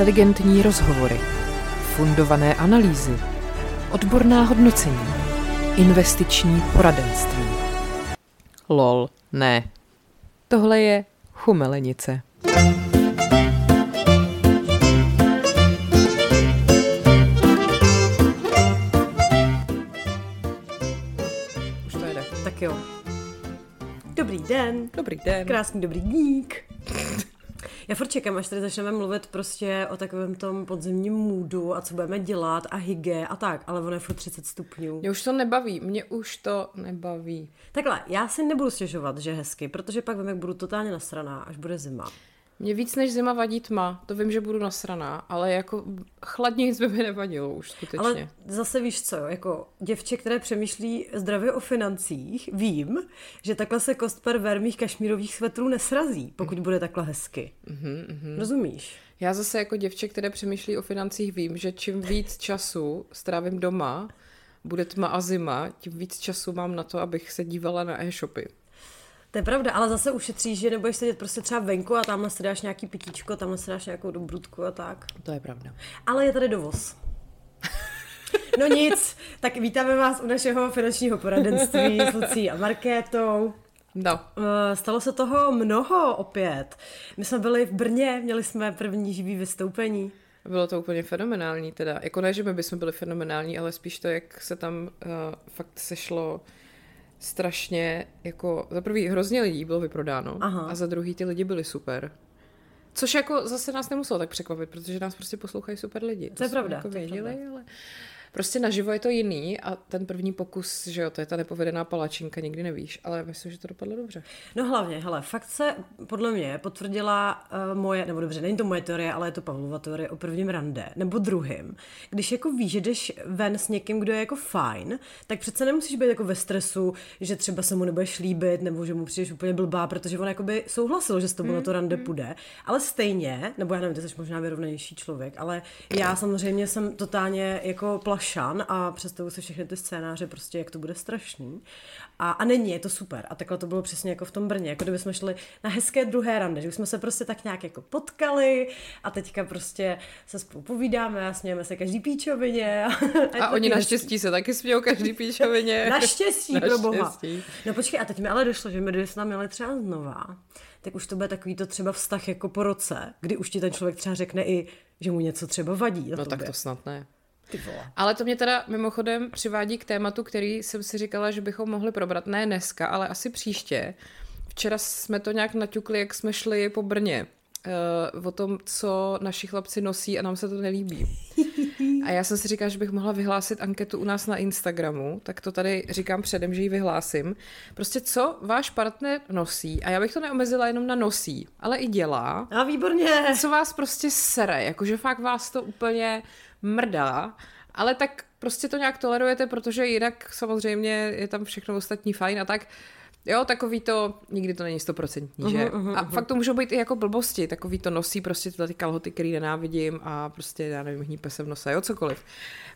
Inteligentní rozhovory, fundované analýzy, odborná hodnocení, investiční poradenství. Lol, ne. Tohle je chumelenice. Už to jede. Tak jo. Dobrý den. Dobrý den. Krásný dobrý dík. Já furt čekám, až tady začneme mluvit prostě o takovém tom podzimním můdu a co budeme dělat a hygge a tak, ale ono je furt 30 stupňů. Mě už to nebaví, mě už to nebaví. Takhle, já si nebudu stěžovat, že hezky, protože pak vím, jak budu totálně nasraná, až bude zima. Mě víc než zima vadí tma, to vím, že budu nasraná, ale jako chladně by mi nevadilo už skutečně. Ale zase víš co, jako děvče, které přemýšlí zdravě o financích, vím, že takhle se kost per ver mých kašmírových svetrů nesrazí, pokud bude takhle hezky. Mm-hmm. Rozumíš? Já zase jako děvče, které přemýšlí o financích, vím, že čím víc času strávím doma, bude tma a zima, tím víc času mám na to, abych se dívala na e-shopy. To je pravda, ale zase ušetříš, že nebudeš sedět prostě třeba venku a tamhle si dáš nějaký pitíčko, tamhle si dáš nějakou dobrutku a tak. To je pravda. Ale je tady dovoz. No nic, tak vítáme vás u našeho finančního poradenství s Lucí a Markétou. No. Eh, Stalo se toho mnoho opět. My jsme byli v Brně, měli jsme první živý vystoupení. Bylo to úplně fenomenální teda. Jako ne, že my bychom byli fenomenální, ale spíš to, jak se tam uh, fakt sešlo strašně, jako za prvý hrozně lidí bylo vyprodáno Aha. a za druhý ty lidi byli super. Což jako zase nás nemuselo tak překvapit, protože nás prostě poslouchají super lidi. To je jsme pravda, Jako to je věděli, pravda. ale prostě naživo je to jiný a ten první pokus, že jo, to je ta nepovedená palačinka, nikdy nevíš, ale myslím, že to dopadlo dobře. No hlavně, hele, fakt se podle mě potvrdila uh, moje, nebo dobře, není to moje teorie, ale je to Pavlova teorie o prvním rande, nebo druhým. Když jako víš, že jdeš ven s někým, kdo je jako fajn, tak přece nemusíš být jako ve stresu, že třeba se mu nebudeš líbit, nebo že mu přijdeš úplně blbá, protože on jakoby souhlasil, že s tobou na to rande půjde. Ale stejně, nebo já nevím, ty jsi možná vyrovnanější člověk, ale já samozřejmě jsem totálně jako plašan a představuji si všechny ty scénáře, prostě jak to bude strašný. A, a není, je to super. A takhle to bylo přesně jako v tom Brně, jako kdyby jsme šli na hezké druhé rande, že už jsme se prostě tak nějak jako potkali a teďka prostě se spolu povídáme a smějeme se každý píčovině. A, A oni naštěstí se taky smějou každý píčovině. Naštěstí, pro boha. No počkej, a teď mi ale došlo, že my kdyby jsme měli třeba znova, tak už to bude takový to třeba vztah jako po roce, kdy už ti ten člověk třeba řekne i, že mu něco třeba vadí No tobě. tak to snad ne. Ale to mě teda mimochodem přivádí k tématu, který jsem si říkala, že bychom mohli probrat. Ne dneska, ale asi příště. Včera jsme to nějak naťukli, jak jsme šli po Brně. Uh, o tom, co naši chlapci nosí a nám se to nelíbí. A já jsem si říkala, že bych mohla vyhlásit anketu u nás na Instagramu, tak to tady říkám předem, že ji vyhlásím. Prostě co váš partner nosí, a já bych to neomezila jenom na nosí, ale i dělá, A výborně. co vás prostě sere, jakože fakt vás to úplně mrdá, ale tak prostě to nějak tolerujete, protože jinak samozřejmě je tam všechno ostatní fajn a tak. Jo, takový to, nikdy to není stoprocentní, že? Mhm, A fakt to můžou být i jako blbosti, takový to nosí prostě tyhle ty kalhoty, který nenávidím a prostě, já nevím, hnípe se v nose, jo, cokoliv.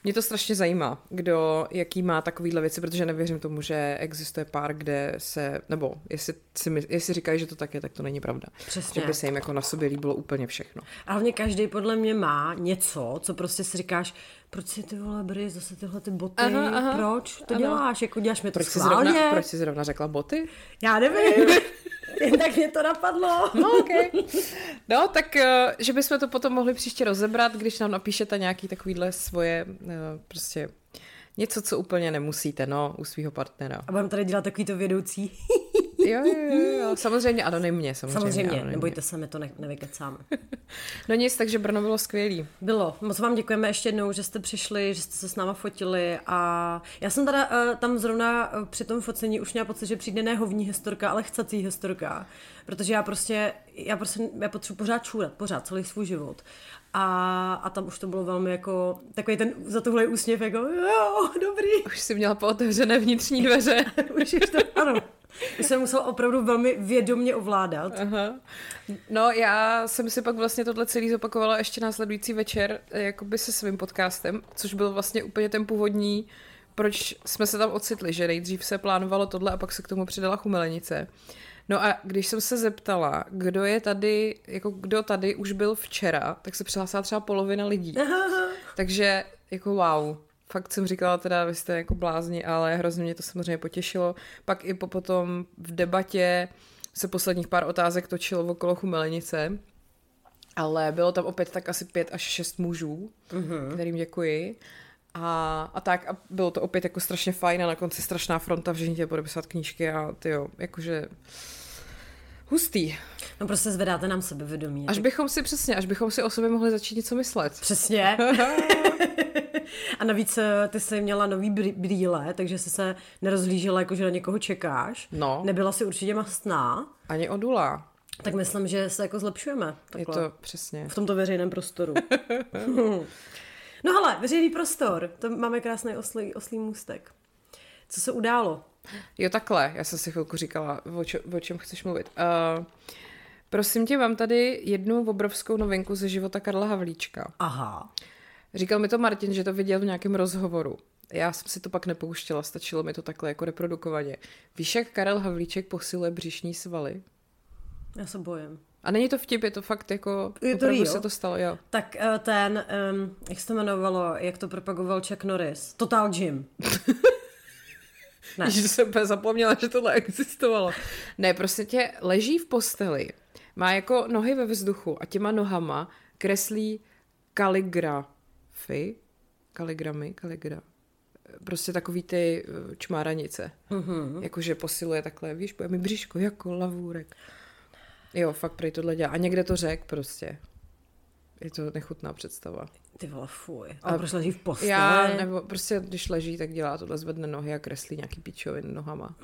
Mě to strašně zajímá, kdo, jaký má takovýhle věci, protože nevěřím tomu, že existuje pár, kde se, nebo jestli, si, my- jestli říkají, že to tak je, tak to není pravda. Přesně. Že by se jim jako na sobě líbilo úplně všechno. A hlavně každý podle mě má něco, co prostě si říkáš, proč si ty vole bry, zase tyhle ty boty, Aha, aha. proč to Ano. děláš, jako děláš mi to Proč jsi, schválně? zrovna, proč jsi zrovna řekla boty? Já nevím, jen tak mě to napadlo. No, okay. no, tak eh, že bychom to potom mohli příště rozebrat, když nám napíšete nějaký takovýhle svoje, eh, prostě něco, co úplně nemusíte, no, u svého partnera. A budeme tady dělat takový to vědoucí. Jo, jo, jo, samozřejmě anonymně, samozřejmě. Samozřejmě, anonymně. nebojte se, my to ne, nevykecáme. No nic, takže Brno bylo skvělý. Bylo. Moc vám děkujeme ještě jednou, že jste přišli, že jste se s náma fotili a já jsem teda uh, tam zrovna uh, při tom focení už měla pocit, že přijde ne hovní historka, ale chcací historka, protože já prostě, já prostě, já potřebuji pořád čůrat, pořád, celý svůj život. A, a tam už to bylo velmi jako, takový ten za tohle úsměv, jako jo, dobrý, Už si měla pootevřené vnitřní dveře. už je to, ano. Už jsem musel opravdu velmi vědomně ovládat. Aha. No já jsem si pak vlastně tohle celý zopakovala ještě následující večer, eh, jakoby se svým podcastem, což byl vlastně úplně ten původní proč jsme se tam ocitli, že nejdřív se plánovalo tohle a pak se k tomu přidala chumelenice. No a když jsem se zeptala, kdo je tady, jako kdo tady už byl včera, tak se přihlásila třeba polovina lidí. Takže jako wow, fakt jsem říkala teda, vy jste jako blázni, ale hrozně mě to samozřejmě potěšilo. Pak i po, potom v debatě se posledních pár otázek točilo okolo chumelenice, ale bylo tam opět tak asi pět až šest mužů, mm-hmm. kterým děkuji. A, a tak a bylo to opět jako strašně fajn a na konci strašná fronta, v tě podepisat knížky a ty jo, jakože hustý. No prostě zvedáte nám sebevědomí. Až tak... bychom si přesně, až bychom si o sobě mohli začít něco myslet. Přesně. a navíc eh, ty jsi měla nový brýle, takže jsi se nerozhlížela, jako že na někoho čekáš. No. Nebyla si určitě mastná. Ani odula. Tak myslím, že se jako zlepšujeme. Takhle. Je to přesně. V tomto veřejném prostoru. no hele, veřejný prostor. To máme krásný oslý, oslý můstek. Co se událo? Jo, takhle. Já jsem si chvilku říkala, o, čo, o čem chceš mluvit. Uh, prosím tě, mám tady jednu obrovskou novinku ze života Karla Havlíčka. Aha. Říkal mi to Martin, že to viděl v nějakém rozhovoru. Já jsem si to pak nepouštěla, stačilo mi to takhle jako reprodukovaně. Víš, jak Karel Havlíček posiluje břišní svaly? Já se bojím. A není to vtip, je to fakt jako, je to real? se to stalo, jo. Tak uh, ten, um, jak se to jmenovalo, jak to propagoval Chuck Norris? Total Gym. ne. Že jsem úplně zapomněla, že tohle existovalo. Ne, prostě tě leží v posteli, má jako nohy ve vzduchu a těma nohama kreslí kaligrafy, kaligramy, kaligra, prostě takový ty eh, čmáranice. Mm-hmm. Jakože posiluje takhle, víš, bude mi bříško jako lavůrek. Jo, fakt prej tohle dělá. A někde to řek prostě. Je to nechutná představa. Ty vole, fuj. A, a proč leží v posteli? Já, nebo prostě když leží, tak dělá tohle, zvedne nohy a kreslí nějaký píčovin nohama.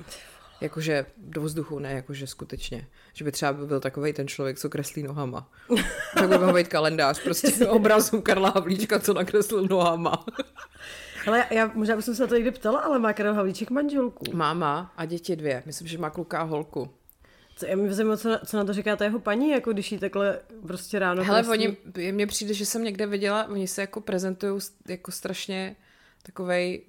Jakože do vzduchu, ne jakože skutečně. Že by třeba byl takový ten člověk, co kreslí nohama. tak by mohl být kalendář prostě obrazů Karla Havlíčka, co nakreslil nohama. Ale já možná bych se na to někdy ptala, ale má Karel Havlíček manželku. Máma a děti dvě. Myslím, že má kluka a holku. Co, já mi zajímá, co, co na to říká ta jeho paní, jako když jí takhle prostě ráno... Hele, prostě... oni, mně přijde, že jsem někde viděla, oni se jako prezentují jako strašně takovej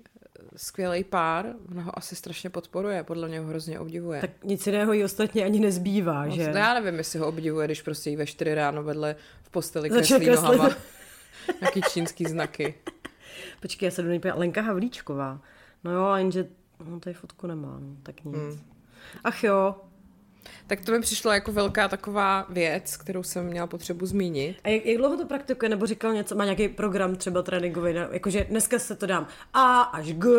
skvělý pár, ona ho asi strašně podporuje, podle mě ho hrozně obdivuje. Tak nic jiného jí ostatně ani nezbývá, no, že? Já nevím, jestli ho obdivuje, když prostě jí ve čtyři ráno vedle v posteli kreslí nohama nějaký čínský znaky. Počkej, já se do něj Lenka Havlíčková. No jo, jenže on tady fotku nemá, no, tak nic. Hmm. Ach jo, tak to mi přišlo jako velká taková věc, kterou jsem měla potřebu zmínit. A jak, jak dlouho to praktikuje? Nebo říkal něco, má nějaký program třeba tréninkový, ne? jakože dneska se to dám A až G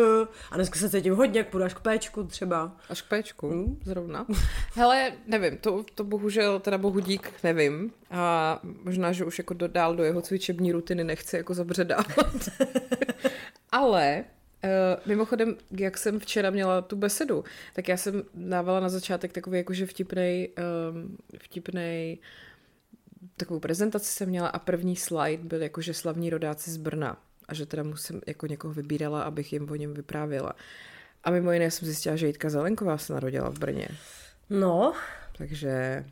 a dneska se cítím hodně, jak půjdu až k Pčku třeba. Až k Pčku, hmm. zrovna. Hele, nevím, to, to bohužel, teda bohu dík, nevím. A možná, že už jako dál do jeho cvičební rutiny nechci jako zabředávat. Ale mimochodem, jak jsem včera měla tu besedu, tak já jsem dávala na začátek takový jakože vtipnej, um, vtipnej takovou prezentaci jsem měla a první slide byl jakože slavní rodáci z Brna a že teda musím jako někoho vybírala, abych jim o něm vyprávěla. A mimo jiné jsem zjistila, že Jitka Zelenková se narodila v Brně. No. Takže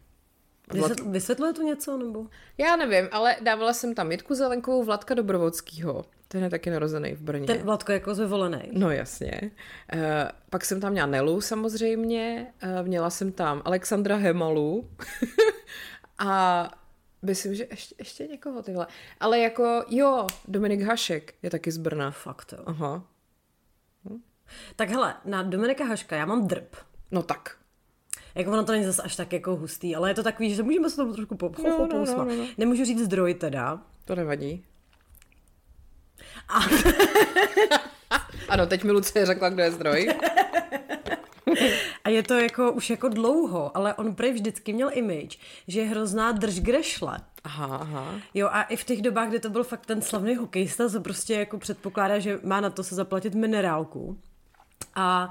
Vysvětluje to něco, nebo? Já nevím, ale dávala jsem tam Jitku Zelenkovou, Vladka Dobrovodskýho. Ten je taky narozený v Brně. Ten Vladko jako zvolený. No jasně. Uh, pak jsem tam měla Nelu samozřejmě, uh, měla jsem tam Alexandra Hemalu a myslím, že ještě, ještě někoho tyhle. Ale jako, jo, Dominik Hašek je taky z Brna. Fakt jo. Aha. Hm. Tak hele, na Dominika Haška já mám drb. No tak. Jako ono to není zase až tak jako hustý, ale je to takový, že můžeme se tomu trošku po, no, no, no, no, no. Nemůžu říct zdroj teda. To nevadí. A... ano, teď mi Lucie řekla, kdo je zdroj. A je to jako už jako dlouho, ale on prej vždycky měl image, že je hrozná drž grešle. Aha, aha. Jo a i v těch dobách, kdy to byl fakt ten slavný hokejista, co prostě jako předpokládá, že má na to se zaplatit minerálku. A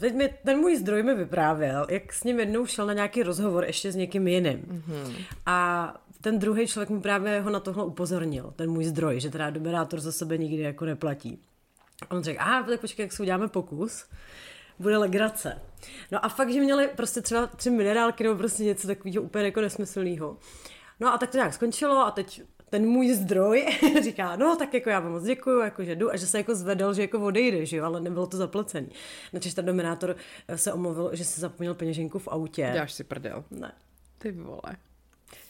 Teď mi, ten můj zdroj mi vyprávěl, jak s ním jednou šel na nějaký rozhovor ještě s někým jiným. Mm-hmm. A ten druhý člověk mu právě ho na tohle upozornil, ten můj zdroj, že teda doberátor za sebe nikdy jako neplatí. On řekl, a tak počkej, jak si uděláme pokus, bude legrace. No a fakt, že měli prostě třeba tři minerálky nebo prostě něco takového úplně jako nesmyslného. No a tak to nějak skončilo a teď ten můj zdroj říká, no tak jako já vám moc děkuju, jako že jdu a že se jako zvedl, že jako odejde, že jo, ale nebylo to zaplacený. Načež ten dominátor eh, se omluvil, že si zapomněl peněženku v autě. Dáš si prdel. Ne. Ty vole.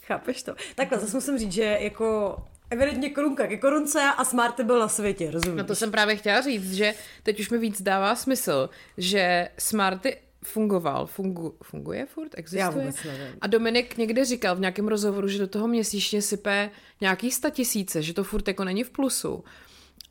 Chápeš to? Takhle, zase musím říct, že jako evidentně korunka ke korunce a Smarty byl na světě, rozumíš? No to jsem právě chtěla říct, že teď už mi víc dává smysl, že Smarty fungoval, fungu, funguje furt, existuje. Já vůbec nevím. A Dominik někde říkal v nějakém rozhovoru, že do toho měsíčně sype nějaký sta tisíce, že to furt jako není v plusu.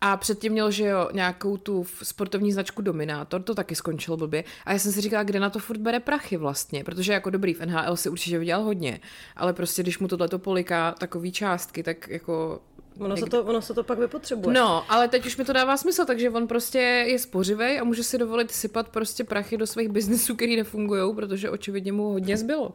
A předtím měl, že jo, nějakou tu sportovní značku Dominátor, to taky skončilo blbě. A já jsem si říkala, kde na to furt bere prachy vlastně, protože jako dobrý v NHL si určitě vydělal hodně, ale prostě když mu tohleto poliká takový částky, tak jako Ono se, to, ono se to pak vypotřebuje. No, ale teď už mi to dává smysl, takže on prostě je spořivej a může si dovolit sypat prostě prachy do svých biznesů, který nefungují, protože očividně mu hodně zbylo.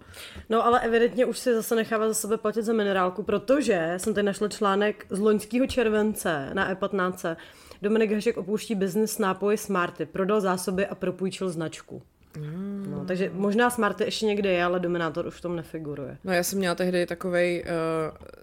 No, ale evidentně už si zase nechává za sebe platit za minerálku, protože jsem tady našla článek z loňského července na E15. Dominik Hašek opouští biznis nápoje Smarty, prodal zásoby a propůjčil značku. Mm. No, takže možná Smarty ještě někde je, ale Dominátor už v tom nefiguruje. No já jsem měla tehdy takový uh,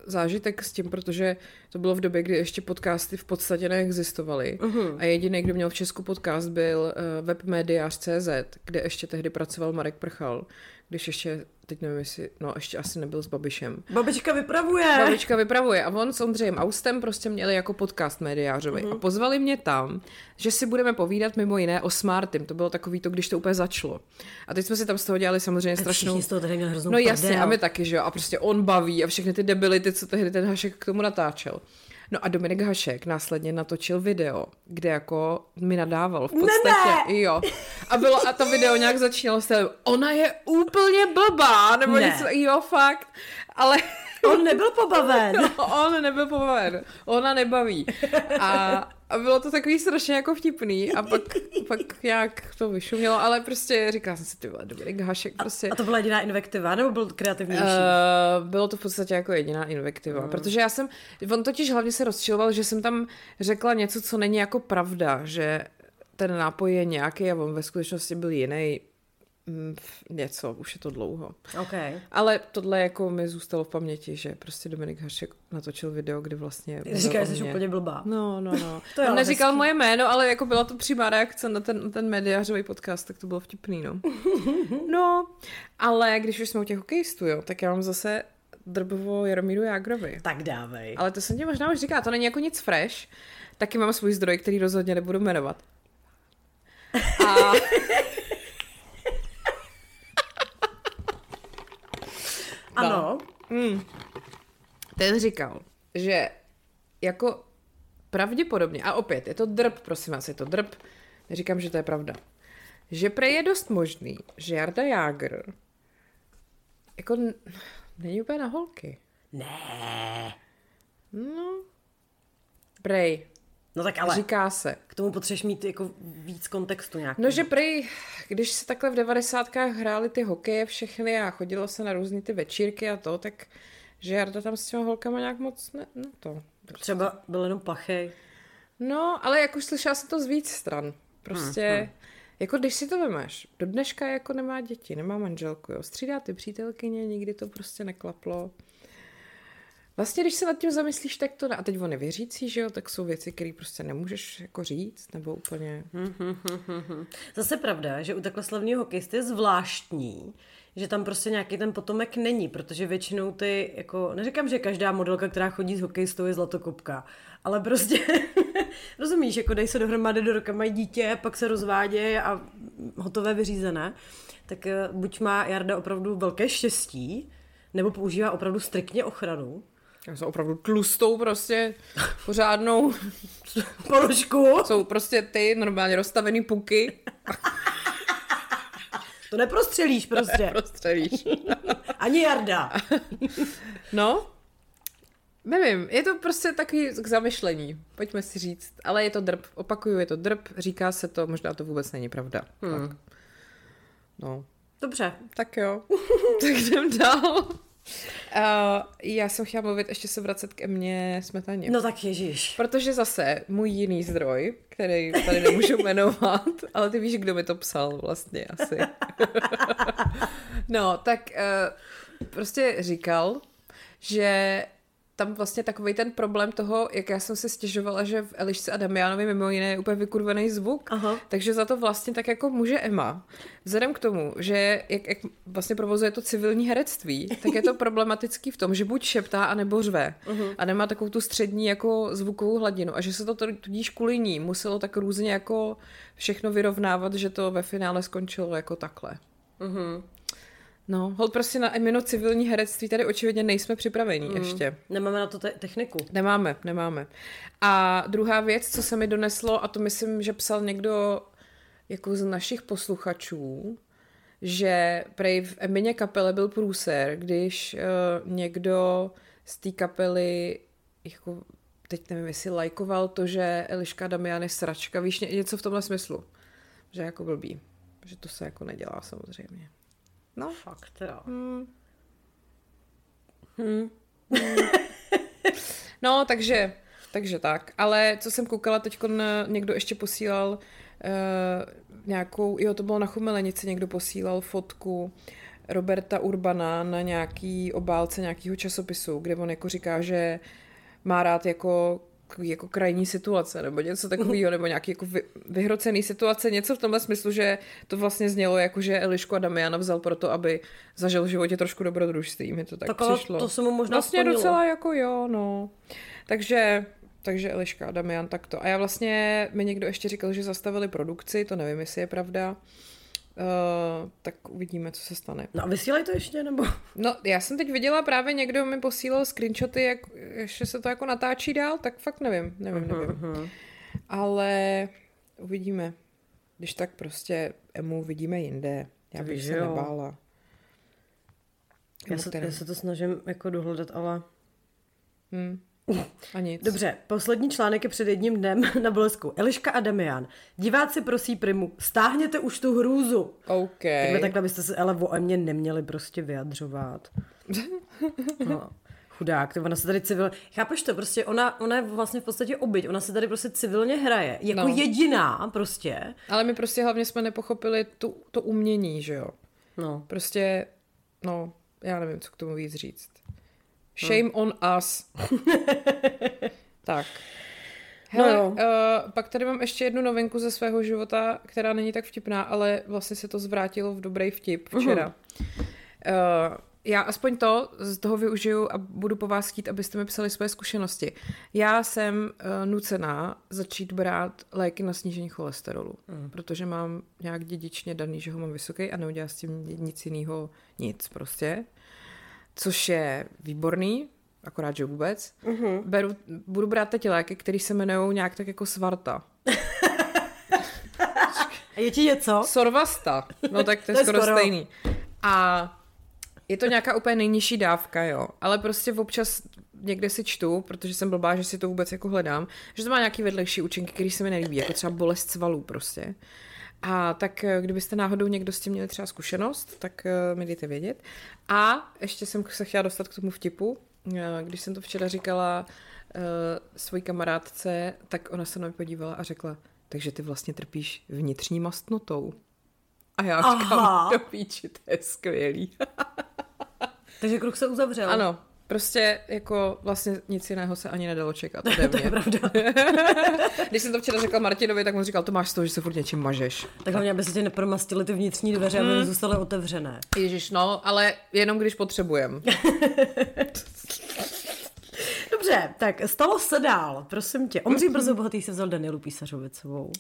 zážitek s tím, protože to bylo v době, kdy ještě podcasty v podstatě neexistovaly. Uh-huh. A jediný, kdo měl v Česku podcast, byl uh, webmediář.cz, kde ještě tehdy pracoval Marek Prchal, když ještě teď nevím, jestli, no ještě asi nebyl s Babišem. Babička vypravuje. Babička vypravuje a on s Ondřejem Austem prostě měli jako podcast mediářový uh-huh. a pozvali mě tam, že si budeme povídat mimo jiné o Smartym. To bylo takový to, když to úplně začalo. A teď jsme si tam z toho dělali samozřejmě strašnou... z toho tady měli hroznou No jasně, prdel. a my taky, že jo. A prostě on baví a všechny ty debility, co tehdy ten Hašek k tomu natáčel. No a Dominik Hašek následně natočil video, kde jako mi nadával v podstatě. Ne, ne. Jo. A bylo, a to video nějak začínalo s ona je úplně blbá, nebo Ne. něco, jo fakt, ale On nebyl pobaven. no, on nebyl pobaven, ona nebaví. A, a bylo to takový strašně jako vtipný a pak, pak nějak to vyšumělo, ale prostě říkala jsem si, ty vole, Dominik Hašek prostě... A to byla jediná invektiva, nebo byl kreativnější? Uh, bylo to v podstatě jako jediná invektiva, mm. protože já jsem, on totiž hlavně se rozčiloval, že jsem tam řekla něco, co není jako pravda, že ten nápoj je nějaký a on ve skutečnosti byl jiný. Mm, něco, už je to dlouho. OK. Ale tohle jako mi zůstalo v paměti, že prostě Dominik Hašek natočil video, kde vlastně... Ty říkáš, že jsi úplně blbá. No, no, no. To On neříkal hezký. moje jméno, ale jako byla to přímá reakce na ten, na ten mediářový podcast, tak to bylo vtipný, no. No, ale když už jsme u těch hokejistů, jo, tak já mám zase drbovo Jaromíru Jágrovi. Tak dávej. Ale to jsem ti možná už říká, to není jako nic fresh. Taky mám svůj zdroj, který rozhodně nebudu jmenovat. A... Ano. Mm. Ten říkal, že jako pravděpodobně, a opět, je to drb, prosím vás, je to drb, neříkám, že to je pravda, že prej je dost možný, že Jarda Jágr jako n- není úplně na holky. Ne. No, prej, No tak ale říká se. k tomu potřebuješ mít jako víc kontextu nějak. No, že prej, když se takhle v devadesátkách hrály ty hokeje všechny a chodilo se na různé ty večírky a to, tak že Jarda tam s těma holkama nějak moc ne, no to. Třeba byl jenom pachej. No, ale jak už slyšela jsem to z víc stran. Prostě, hmm, jako když si to vemeš, do dneška jako nemá děti, nemá manželku, jo. Střídá ty přítelkyně, nikdy to prostě neklaplo. Vlastně, když se nad tím zamyslíš, tak to. A teď on je věřící, že jo, tak jsou věci, které prostě nemůžeš jako říct, nebo úplně... Zase pravda, že u takhle slavného hokejisty je zvláštní, že tam prostě nějaký ten potomek není, protože většinou ty, jako, neříkám, že každá modelka, která chodí s hokejistou, je zlatokopka, ale prostě, rozumíš, jako dej se dohromady do roka, mají dítě, pak se rozvádějí a hotové vyřízené, tak eh, buď má Jarda opravdu velké štěstí, nebo používá opravdu striktně ochranu. Já jsou opravdu tlustou prostě, pořádnou. Položku! Jsou prostě ty normálně rozstavený puky. To neprostřelíš prostě. Prostřelíš. Ani Jarda. No, nevím, je to prostě takový k zamyšlení, pojďme si říct. Ale je to drb, opakuju, je to drb, říká se to, možná to vůbec není pravda. Hmm. Tak. No, Dobře. tak jo, tak jdem dál. Uh, já jsem chtěla mluvit, ještě se vracet k Emě Smetaně. No tak ježíš. Protože zase můj jiný zdroj, který tady nemůžu jmenovat, ale ty víš, kdo mi to psal vlastně asi. no, tak uh, prostě říkal, že tam vlastně takový ten problém toho, jak já jsem se stěžovala, že v Elišce a Damianovi mimo jiné je úplně vykurvený zvuk, Aha. takže za to vlastně tak jako může Emma. Vzhledem k tomu, že jak, jak vlastně provozuje to civilní herectví, tak je to problematický v tom, že buď šeptá, anebo řve uh-huh. a nemá takovou tu střední jako zvukovou hladinu a že se to tudíž kvůli ní muselo tak různě jako všechno vyrovnávat, že to ve finále skončilo jako takhle. Uh-huh. No, hold prostě na Emino civilní herectví tady očividně nejsme připravení mm. ještě. Nemáme na to te- techniku. Nemáme, nemáme. A druhá věc, co se mi doneslo, a to myslím, že psal někdo jako z našich posluchačů, že prej v Emině kapele byl průser, když uh, někdo z té kapely jako teď nevím, jestli lajkoval to, že Eliška Damian je sračka, víš, něco v tomhle smyslu. Že jako blbý. Že to se jako nedělá samozřejmě. No. Fakt teda. Hmm. Hmm. no, takže, takže tak. Ale co jsem koukala, teď někdo ještě posílal uh, nějakou, jo, to bylo na Chumelenici, někdo posílal fotku Roberta Urbana na nějaký obálce nějakého časopisu, kde on jako říká, že má rád jako jako krajní situace, nebo něco takového, nebo nějaký jako vy, vyhrocený situace, něco v tomhle smyslu, že to vlastně znělo jako, že Elišku a Damiana vzal proto, aby zažil v životě trošku dobrodružství, mi to tak, tak přišlo. to se mu možná Vlastně splnilo. docela jako jo, no. Takže takže Eliška a Damian takto. A já vlastně, mi někdo ještě říkal, že zastavili produkci, to nevím, jestli je pravda. Uh, tak uvidíme, co se stane. No a vysílají to ještě, nebo? No, já jsem teď viděla právě někdo mi posílal screenshoty, jak ještě se to jako natáčí dál, tak fakt nevím, nevím, nevím. Uh-huh. Ale uvidíme. Když tak prostě Emu vidíme jinde. Já bych se nebála. Já se, já se to snažím jako dohledat, ale... Hmm. A nic. Dobře, poslední článek je před jedním dnem na blesku. Eliška a Damian. Diváci prosí Primu, stáhněte už tu hrůzu. OK. Takhle, takhle byste se ale o mě neměli prostě vyjadřovat. No. Chudák, to ona se tady civil... Chápeš to, prostě ona, ona je vlastně v podstatě obyť, ona se tady prostě civilně hraje, jako no. jediná prostě. Ale my prostě hlavně jsme nepochopili tu, to umění, že jo. No. Prostě, no, já nevím, co k tomu víc říct. Shame hmm. on us. tak. No Hele, no uh, pak tady mám ještě jednu novinku ze svého života, která není tak vtipná, ale vlastně se to zvrátilo v dobrý vtip včera. Uh-huh. Uh, já aspoň to z toho využiju a budu po vás chtít, abyste mi psali své zkušenosti. Já jsem uh, nucená začít brát léky na snížení cholesterolu, mm. protože mám nějak dědičně daný, že ho mám vysoký a neudělá s tím nic jiného nic prostě což je výborný, akorát, že vůbec. Uh-huh. Beru, budu brát teď léky, které se jmenují nějak tak jako svarta. A je ti něco? Sorvasta. No tak to je, to je skoro, skoro stejný. A je to nějaká úplně nejnižší dávka, jo. Ale prostě občas někde si čtu, protože jsem blbá, že si to vůbec jako hledám, že to má nějaký vedlejší účinky, který se mi nelíbí, jako třeba bolest svalů prostě. A tak eh, kdybyste náhodou někdo s tím měli třeba zkušenost, tak uh, mi dejte vědět. A ještě jsem se chtěla dostat k tomu vtipu. Uh, když jsem to včera říkala svojí kamarádce, tak ona se na mě podívala a řekla, takže ty vlastně trpíš vnitřní mastnotou. A já Aha. říkám, do píči, to je skvělý. takže kruh se uzavřel. Ano, Prostě jako vlastně nic jiného se ani nedalo čekat ode mě. to je pravda. Když jsem to včera řekla Martinovi, tak on říkal, to máš z toho, že se furt něčím mažeš. Tak hlavně, aby se ti nepromastily ty vnitřní dveře, hmm. aby zůstaly otevřené. Ježíš, no, ale jenom když potřebujem. Dobře, tak stalo se dál, prosím tě. Omří brzo bohatý se vzal Danielu Písařovicovou.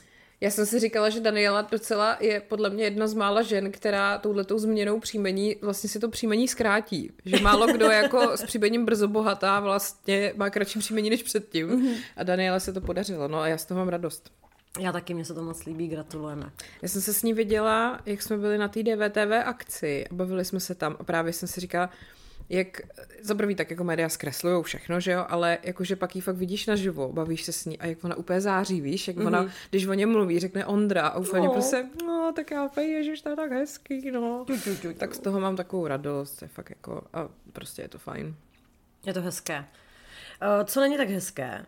Já jsem si říkala, že Daniela docela je podle mě jedna z mála žen, která touhletou změnou příjmení vlastně si to příjmení zkrátí. Že málo kdo jako s příjmením brzo bohatá vlastně má kratší příjmení než předtím. Mm-hmm. A Daniela se to podařilo. No a já z toho mám radost. Já taky, mě se to moc líbí, gratulujeme. Já jsem se s ní viděla, jak jsme byli na té DVTV akci a bavili jsme se tam a právě jsem si říkala, jak za prvý tak jako média zkreslují všechno, že jo, ale jakože pak ji fakt vidíš naživo, bavíš se s ní a jak ona úplně září, víš, jak mm-hmm. ona, mhm. když o něm mluví, řekne Ondra a úplně no. prostě, no tak já úplně, ježiš, to je tak hezký, no. tak z toho mám takovou radost, je fakt jako, a prostě je to fajn. Je to hezké. Uh, co není tak hezké?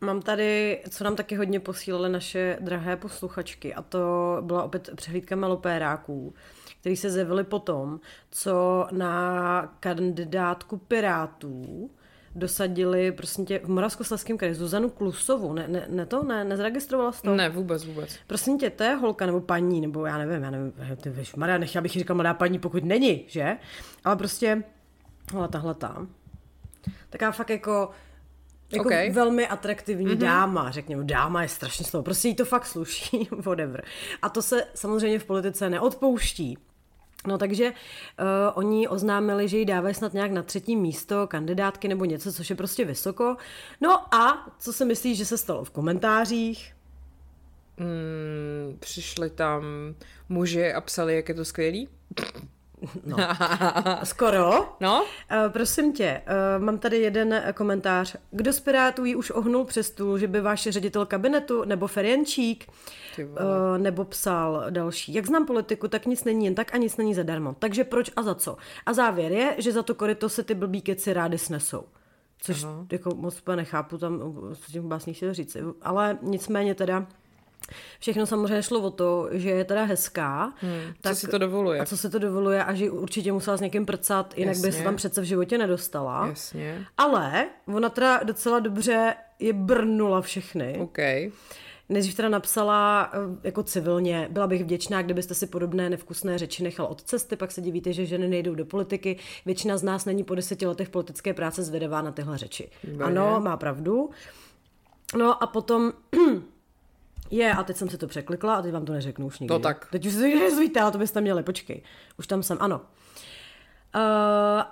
Mám tady, co nám taky hodně posílily naše drahé posluchačky a to byla opět přehlídka melopéráků který se zjevily potom, co na kandidátku Pirátů dosadili prosím tě v Moravskoslezském kraji Zuzanu Klusovu. Ne, ne, ne to? Ne, nezaregistrovala jsi to? Ne, vůbec, vůbec. Prosím tě, to je holka nebo paní, nebo já nevím, já nevím, ty víš, Maria, nechtěla bych říkat mladá paní, pokud není, že? Ale prostě, hele, tahle tam. Taká fakt jako, jako Okay. velmi atraktivní mm-hmm. dáma, řekněme. Dáma je strašně slovo, prostě jí to fakt sluší, whatever. A to se samozřejmě v politice neodpouští. No takže uh, oni oznámili, že jí dávají snad nějak na třetí místo kandidátky nebo něco, což je prostě vysoko. No a co si myslíš, že se stalo v komentářích? Mm, přišli tam muži a psali, jak je to skvělý. No. Skoro. No? Uh, prosím tě, uh, mám tady jeden komentář. Kdo z Pirátů jí už ohnul přes stůl, že by váš ředitel kabinetu nebo Feriančík Ty uh, vole. nebo psal další. Jak znám politiku, tak nic není jen tak a nic není zadarmo. Takže proč a za co? A závěr je, že za to koryto se ty blbý keci rády snesou. Což Aha. jako moc nechápu, tam s tím básní chtěl říct. Ale nicméně teda Všechno samozřejmě šlo o to, že je teda hezká. Hmm, co si to dovoluje. A co si to dovoluje a že určitě musela s někým prcat, jinak by se Jasně. tam přece v životě nedostala. Jasně. Ale ona teda docela dobře je brnula všechny. OK. Nejdřív teda napsala eh, jako civilně, byla bych vděčná, kdybyste si podobné nevkusné řeči nechal od cesty, pak se divíte, že ženy nejdou do politiky. Většina z nás není po deseti letech politické práce zvedavá na tyhle řeči. Výborně. Ano, má pravdu. No a potom je, a teď jsem si to překlikla a teď vám to neřeknu už nikdy. To tak. Teď už si to nezvíte, ale to byste měli, počkej. Už tam jsem, ano. Uh,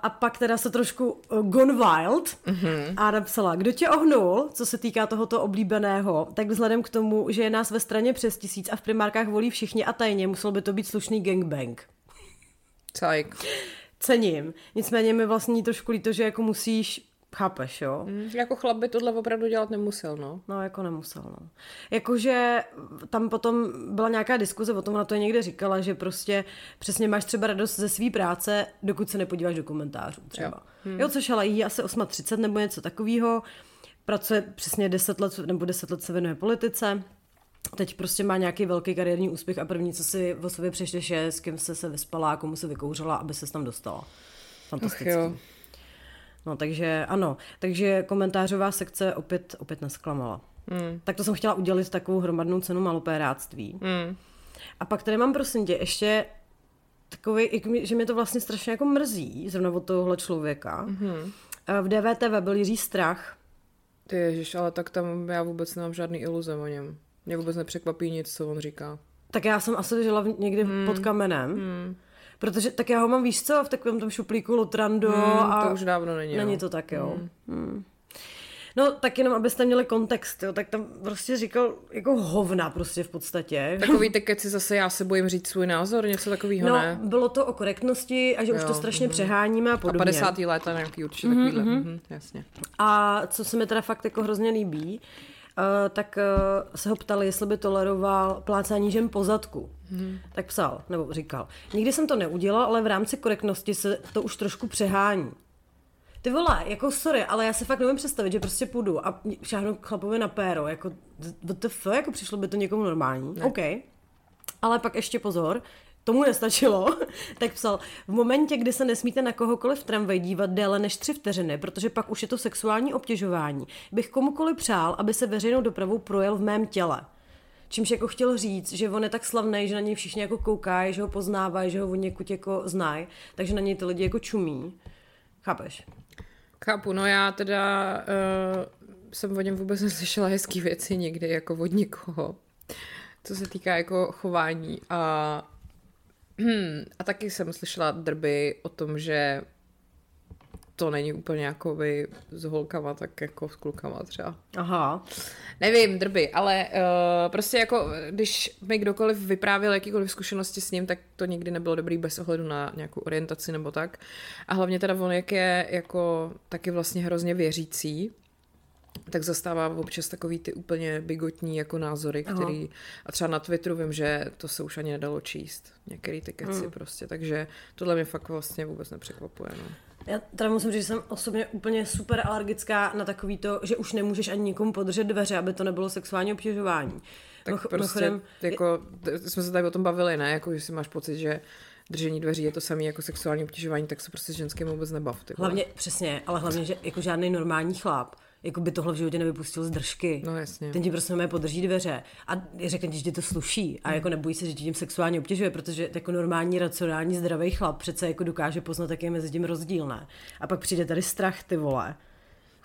a pak teda se trošku uh, gone wild mm-hmm. a napsala, kdo tě ohnul, co se týká tohoto oblíbeného, tak vzhledem k tomu, že je nás ve straně přes tisíc a v primárkách volí všichni a tajně, musel by to být slušný gangbang. Cajk. Cením. Nicméně mi vlastně trošku líto, že jako musíš, chápeš, jo? Mm, jako chlap by tohle opravdu dělat nemusel, no. No, jako nemusel, no. Jakože tam potom byla nějaká diskuze, o tom ona to někde říkala, že prostě přesně máš třeba radost ze své práce, dokud se nepodíváš do komentářů třeba. Jo, hmm. jo což ale jí asi 8.30 nebo něco takového. Pracuje přesně 10 let, nebo 10 let se věnuje politice. Teď prostě má nějaký velký kariérní úspěch a první, co si o sobě přečteš, je, s kým se se vyspala, komu se vykouřila, aby se tam dostala. Ach Fantastický. jo. No, takže ano. Takže komentářová sekce opět, opět nesklamala. Mm. Tak to jsem chtěla udělit takovou hromadnou cenu malopéráctví. Mm. A pak tady mám, prosím tě, ještě takový, že mě to vlastně strašně jako mrzí, zrovna od tohohle člověka. Mm-hmm. V DVTV byl Jiří Strach. Ty ježiš, ale tak tam já vůbec nemám žádný iluze o něm. Mě vůbec nepřekvapí nic, co on říká. Tak já jsem asi žila někdy mm. pod kamenem. Mm. Protože tak já ho mám, víš co, v takovém tom šuplíku Lotrando Mm, a to už dávno není. není no. to tak, jo. Mm. No, tak jenom, abyste měli kontext, jo, tak tam prostě říkal jako hovna prostě v podstatě. Takový ty keci zase já se bojím říct svůj názor, něco takového No, ne. bylo to o korektnosti a že už Jo, to strašně přeháníme a A podobně. 50. léta nějaký určitě mm-hmm, takovýhle. Mm-hmm. jasně. A co se mi teda fakt jako hrozně líbí, uh, tak uh, se ho ptali, jestli by toleroval plácání žen po zadku. Hmm. Tak psal, nebo říkal. Nikdy jsem to neudělal, ale v rámci korektnosti se to už trošku přehání. Ty vole, jako sorry, ale já se fakt nemůžu představit, že prostě půjdu a šáhnu chlapovi na péro, jako WTF, jako přišlo by to někomu normální. Ne. OK. Ale pak ještě pozor, tomu nestačilo, tak psal, v momentě, kdy se nesmíte na kohokoliv v tramvaji dívat déle než tři vteřiny, protože pak už je to sexuální obtěžování, bych komukoliv přál, aby se veřejnou dopravou projel v mém těle. Čímž jako chtěl říct, že on je tak slavný, že na něj všichni jako koukají, že ho poznávají, že ho od někud jako znají, takže na něj ty lidi jako čumí. Chápeš? Chápu, no já teda uh, jsem o něm vůbec neslyšela hezký věci nikdy, jako od nikoho, co se týká jako chování a hmm, a taky jsem slyšela drby o tom, že to není úplně jako by s holkama, tak jako s klukama třeba. Aha. Nevím, drby, ale uh, prostě jako, když mi kdokoliv vyprávěl jakýkoliv zkušenosti s ním, tak to nikdy nebylo dobrý bez ohledu na nějakou orientaci nebo tak. A hlavně teda on, jak je jako taky vlastně hrozně věřící, tak zastává občas takový ty úplně bigotní jako názory, Aha. který, a třeba na Twitteru vím, že to se už ani nedalo číst, některý ty keci Hmm. prostě, takže tohle mě fakt vlastně vůbec nepřekvapuje, no. Já teda musím říct, že jsem osobně úplně super alergická na takový to, že už nemůžeš ani nikomu podržet dveře, aby to nebylo sexuální obtěžování. Tak Mimoch- prostě, mimochodem, jako, jsme se tady o tom bavili, ne, jako, že si máš pocit, že držení dveří je to samé jako sexuální obtěžování, tak se prostě s ženským vůbec nebav. Ty vole. Hlavně, přesně, ale hlavně, že jako žádný normální chlap jako by tohle v životě nevypustil z držky. No jasně. Ten ti prostě normálně podrží dveře a řekne ti, že to sluší a jako nebojí se, že ti tím sexuálně obtěžuje, protože jako normální, racionální, zdravý chlap přece jako dokáže poznat, jaký je mezi tím rozdíl, ne? A pak přijde tady strach, ty vole.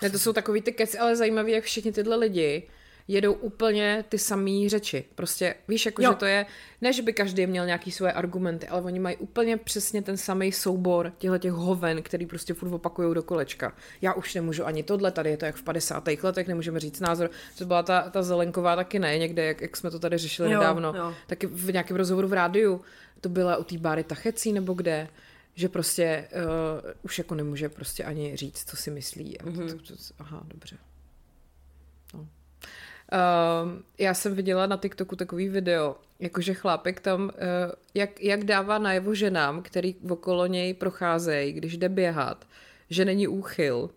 Ne, to jsou takový ty keci, ale zajímavý, jak všichni tyhle lidi jedou úplně ty samé řeči. Prostě víš, jako, Jo. že to je, ne, že by každý měl nějaký svoje argumenty, ale oni mají úplně přesně ten samý soubor těchto těch hoven, který prostě furt opakují do kolečka. Já už nemůžu ani tohle, tady je to jak v 50. letech, nemůžeme říct názor. To byla ta, ta zelenková taky ne, někde, jak, jak jsme to tady řešili Jo, nedávno. jo. Taky v nějakém rozhovoru v rádiu, to byla u té báry Tachecí nebo kde, že prostě uh, už jako nemůže prostě ani říct, co si myslí. A to, to, to, aha, dobře. Uh, já jsem viděla na TikToku takový video, jakože chlápek tam, uh, jak, jak dává najevo ženám, který okolo něj procházejí, když jde běhat, že není úchyl.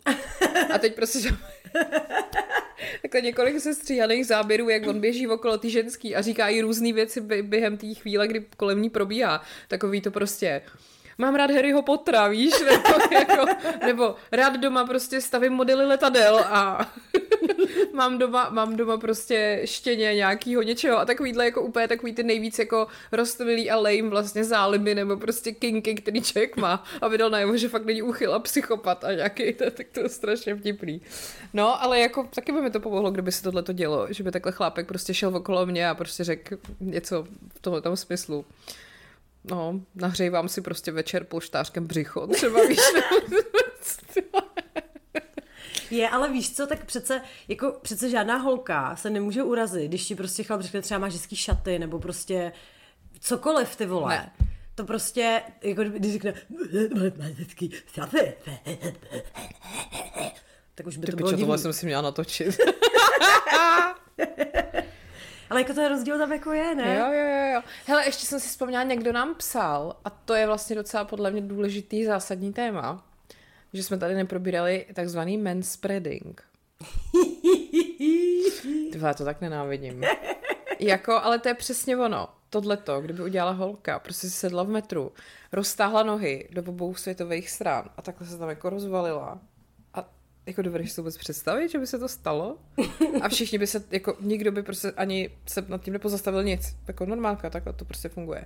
A teď prostě, že... Takhle několik sestříhaných záběrů, jak on běží okolo ty ženský a říká jí různé věci bě- během té chvíle, kdy kolem ní probíhá. Takový to prostě mám rád Harryho Pottera, víš, nebo, jako, nebo rád doma prostě stavím modely letadel a mám doma, mám doma prostě štěně nějakýho něčeho a takovýhle jako úplně takový ty nejvíc jako roztomilý a lame vlastně záliby nebo prostě kinky, který člověk má a vydal najevo, že fakt není úchyl a psychopat a nějaký, to, tak to je strašně vtipný. No, ale jako taky by mi to pomohlo, kdyby se tohle to dělo, že by takhle chlápek prostě šel okolo mě a prostě řekl něco v tomhle tom smyslu. No, nahřejvám si prostě večer polštářkem břicho, třeba víš. Je, ale víš co, tak přece, jako přece žádná holka se nemůže urazit, když ti prostě chlap řekne třeba máš hezký šaty, nebo prostě cokoliv, ty vole. Ne. To prostě, jako když řekne máš hezký šaty, tak už by Ty to bylo pičo, tohle divný. jsem si měla natočit. Ale jako je rozdíl tam jako je, ne? Jo, jo, jo, jo. Hele, ještě jsem si vzpomněla, někdo nám psal, a to je vlastně docela podle mě důležitý zásadní téma, že jsme tady neprobírali takzvaný manspreading. Ty vole, to tak nenávidím. Jako, ale to je přesně ono. Tohleto, kdyby udělala holka, prostě si sedla v metru, roztáhla nohy do obou světových stran a takhle se tam jako rozvalila. Jako dovedeš si vůbec představit, že by se to stalo? A všichni by se, jako nikdo by prostě ani se nad tím nepozastavil nic. Jako normálka, takhle to prostě funguje.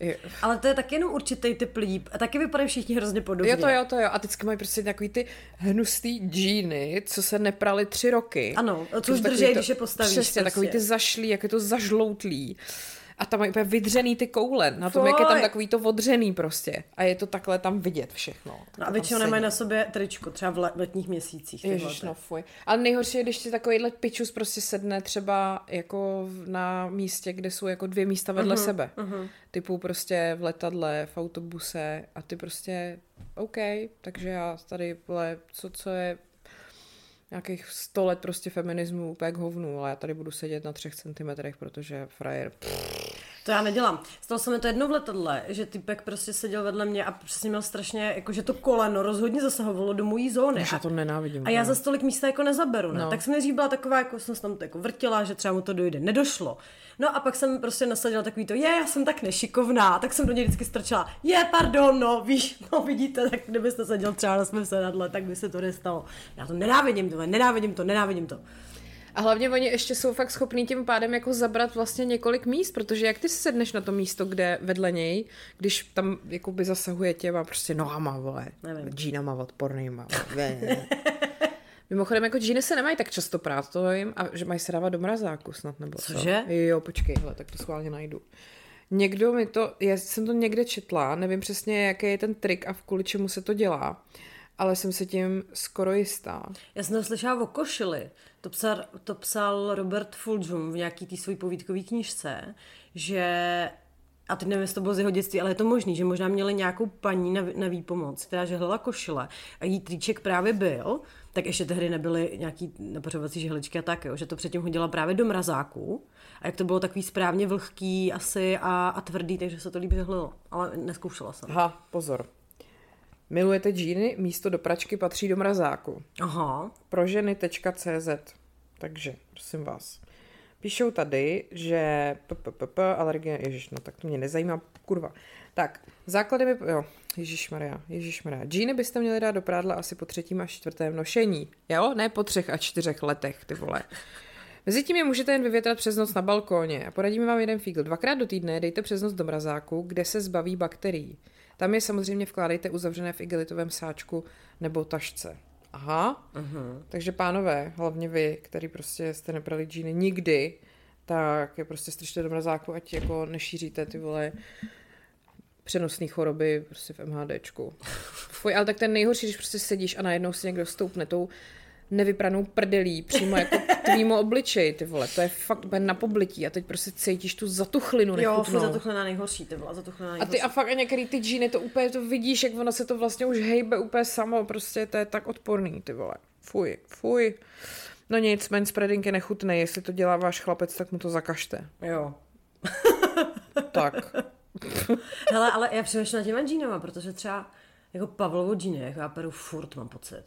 Je, Ale to je taky jenom určitý typ lidí. A taky vypadají všichni hrozně podobně. jo, to jo, to jo. A teďka mají prostě takový ty hnustý džíny, co se neprali tři roky. Ano, co To už držej, to- když je postavíš Přesně, prostě. takový ty zašlý, jak je to zažloutlý. A tam mají úplně vydřený ty koule. Na tom, jak je tam takový to odřený prostě. A je to takhle tam vidět všechno. Tak No a většinou nemají na sobě tričko, třeba v le- letních měsících. Ježiš, no fuj. Ale nejhorší je, když si takovýhle pičus prostě sedne třeba jako na místě, kde jsou jako dvě místa vedle uh-huh, sebe. Uh-huh. Typu prostě v letadle, v autobuse a ty prostě OK, takže já tady, vole, co, co je nějakých 100 let prostě feminismu úplně k hovnu, ale já tady budu sedět na třech centimetrech, protože frajer. To já nedělám. Stalo se mi to jednou v letadle, že typek prostě seděl vedle mě a přesně měl strašně, jako že to koleno rozhodně zasahovalo do mojí zóny. Já to nenávidím. A já za stolik místa jako nezaberu, ne? No. Tak jsem nejdřív byla taková, jako jsem se tam to jako vrtila, že třeba mu to dojde. Nedošlo. No a pak jsem prostě nasadila takový to, je, já jsem tak nešikovná, tak jsem do něj vždycky strčila, je, pardon, no, víš, no vidíte, tak kdybyste seděl třeba na svém sedadle, tak by se to nestalo. Já to nenávidím, to, nenávidím to, nenávidím to. A hlavně oni ještě jsou fakt schopní tím pádem jako zabrat vlastně několik míst, protože jak ty si sedneš na to místo, kde vedle něj, když tam jakoby zasahuje těma prostě nohama, vole, Nevím. džínama odpornýma. vole. Mimochodem, jako džíny se nemají tak často prát, to vím, a že mají se dávat do mrazáku snad, nebo co? Cože? Jo, počkej, hele, tak to schválně najdu. Někdo mi to, já jsem to někde četla, nevím přesně, jaký je ten trik a v kvůli čemu se to dělá, ale jsem si tím skoro jistá. Já jsem to slyšela o košili. To psal, to psal Robert Fulghum v nějaký té své povídkové knižce, že a teď nevím, jestli to bylo z jeho dětství, ale je to možný, že možná měli nějakou paní na, na výpomoc, která žehlila košile a jí triček právě byl, tak ještě tehdy nebyly nějaký napařovací žehličky a tak, jo, že to předtím hodila právě do mrazáku a jak to bylo takový správně vlhký asi a, a tvrdý, takže se to líp žehlilo, ale neskoušela jsem. Aha, pozor. Milujete džíny? Místo do pračky patří do mrazáku. Aha, Pro ženy.cz Takže, prosím vás. Píšou tady, že PPP, alergie, ježiš, no tak to mě nezajímá, kurva. Tak, základem je, jo, Ježišmarja, Ježišmarja. Džíny byste měli dát do prádla asi po třetím a čtvrtém nošení. Jo? Ne po třech a čtyřech letech, ty vole. Mezitím je můžete jen vyvětrat přes noc na balkóně a poradíme vám jeden fígl. Dvakrát do týdne dejte přes noc do mrazáku, kde se zbaví bakterií. Tam je samozřejmě vkládejte uzavřené v igelitovém sáčku nebo tašce. Aha, uh-huh. takže pánové, hlavně vy, který prostě jste nebrali džíny nikdy, tak je prostě strčte do mrazáku, ať jako nešíříte ty vole přenosné choroby prostě v MHDčku. Fuj, ale tak ten nejhorší, když prostě sedíš a najednou si někdo stoupne tou nevypranou prdelí přímo jako k tvýmu obličeji, ty vole. To je fakt úplně na poblití a teď prostě cítíš tu zatuchlinu nechutnou. Jo, zatuchlina nejhorší, ty vole, zatuchlina nejhorší. A ty a fakt a některý ty džíny, to úplně to vidíš, jak ono se to vlastně už hejbe úplně samo, prostě to je tak odporný, ty vole. Fuj, fuj. No nic, manspreading je nechutný, jestli to dělá váš chlapec, tak mu to zakažte. Jo. tak. Hele, ale já přemýšlím nad těma džínama, protože třeba jako Pavlovo džíny, jako já peru furt, mám pocit.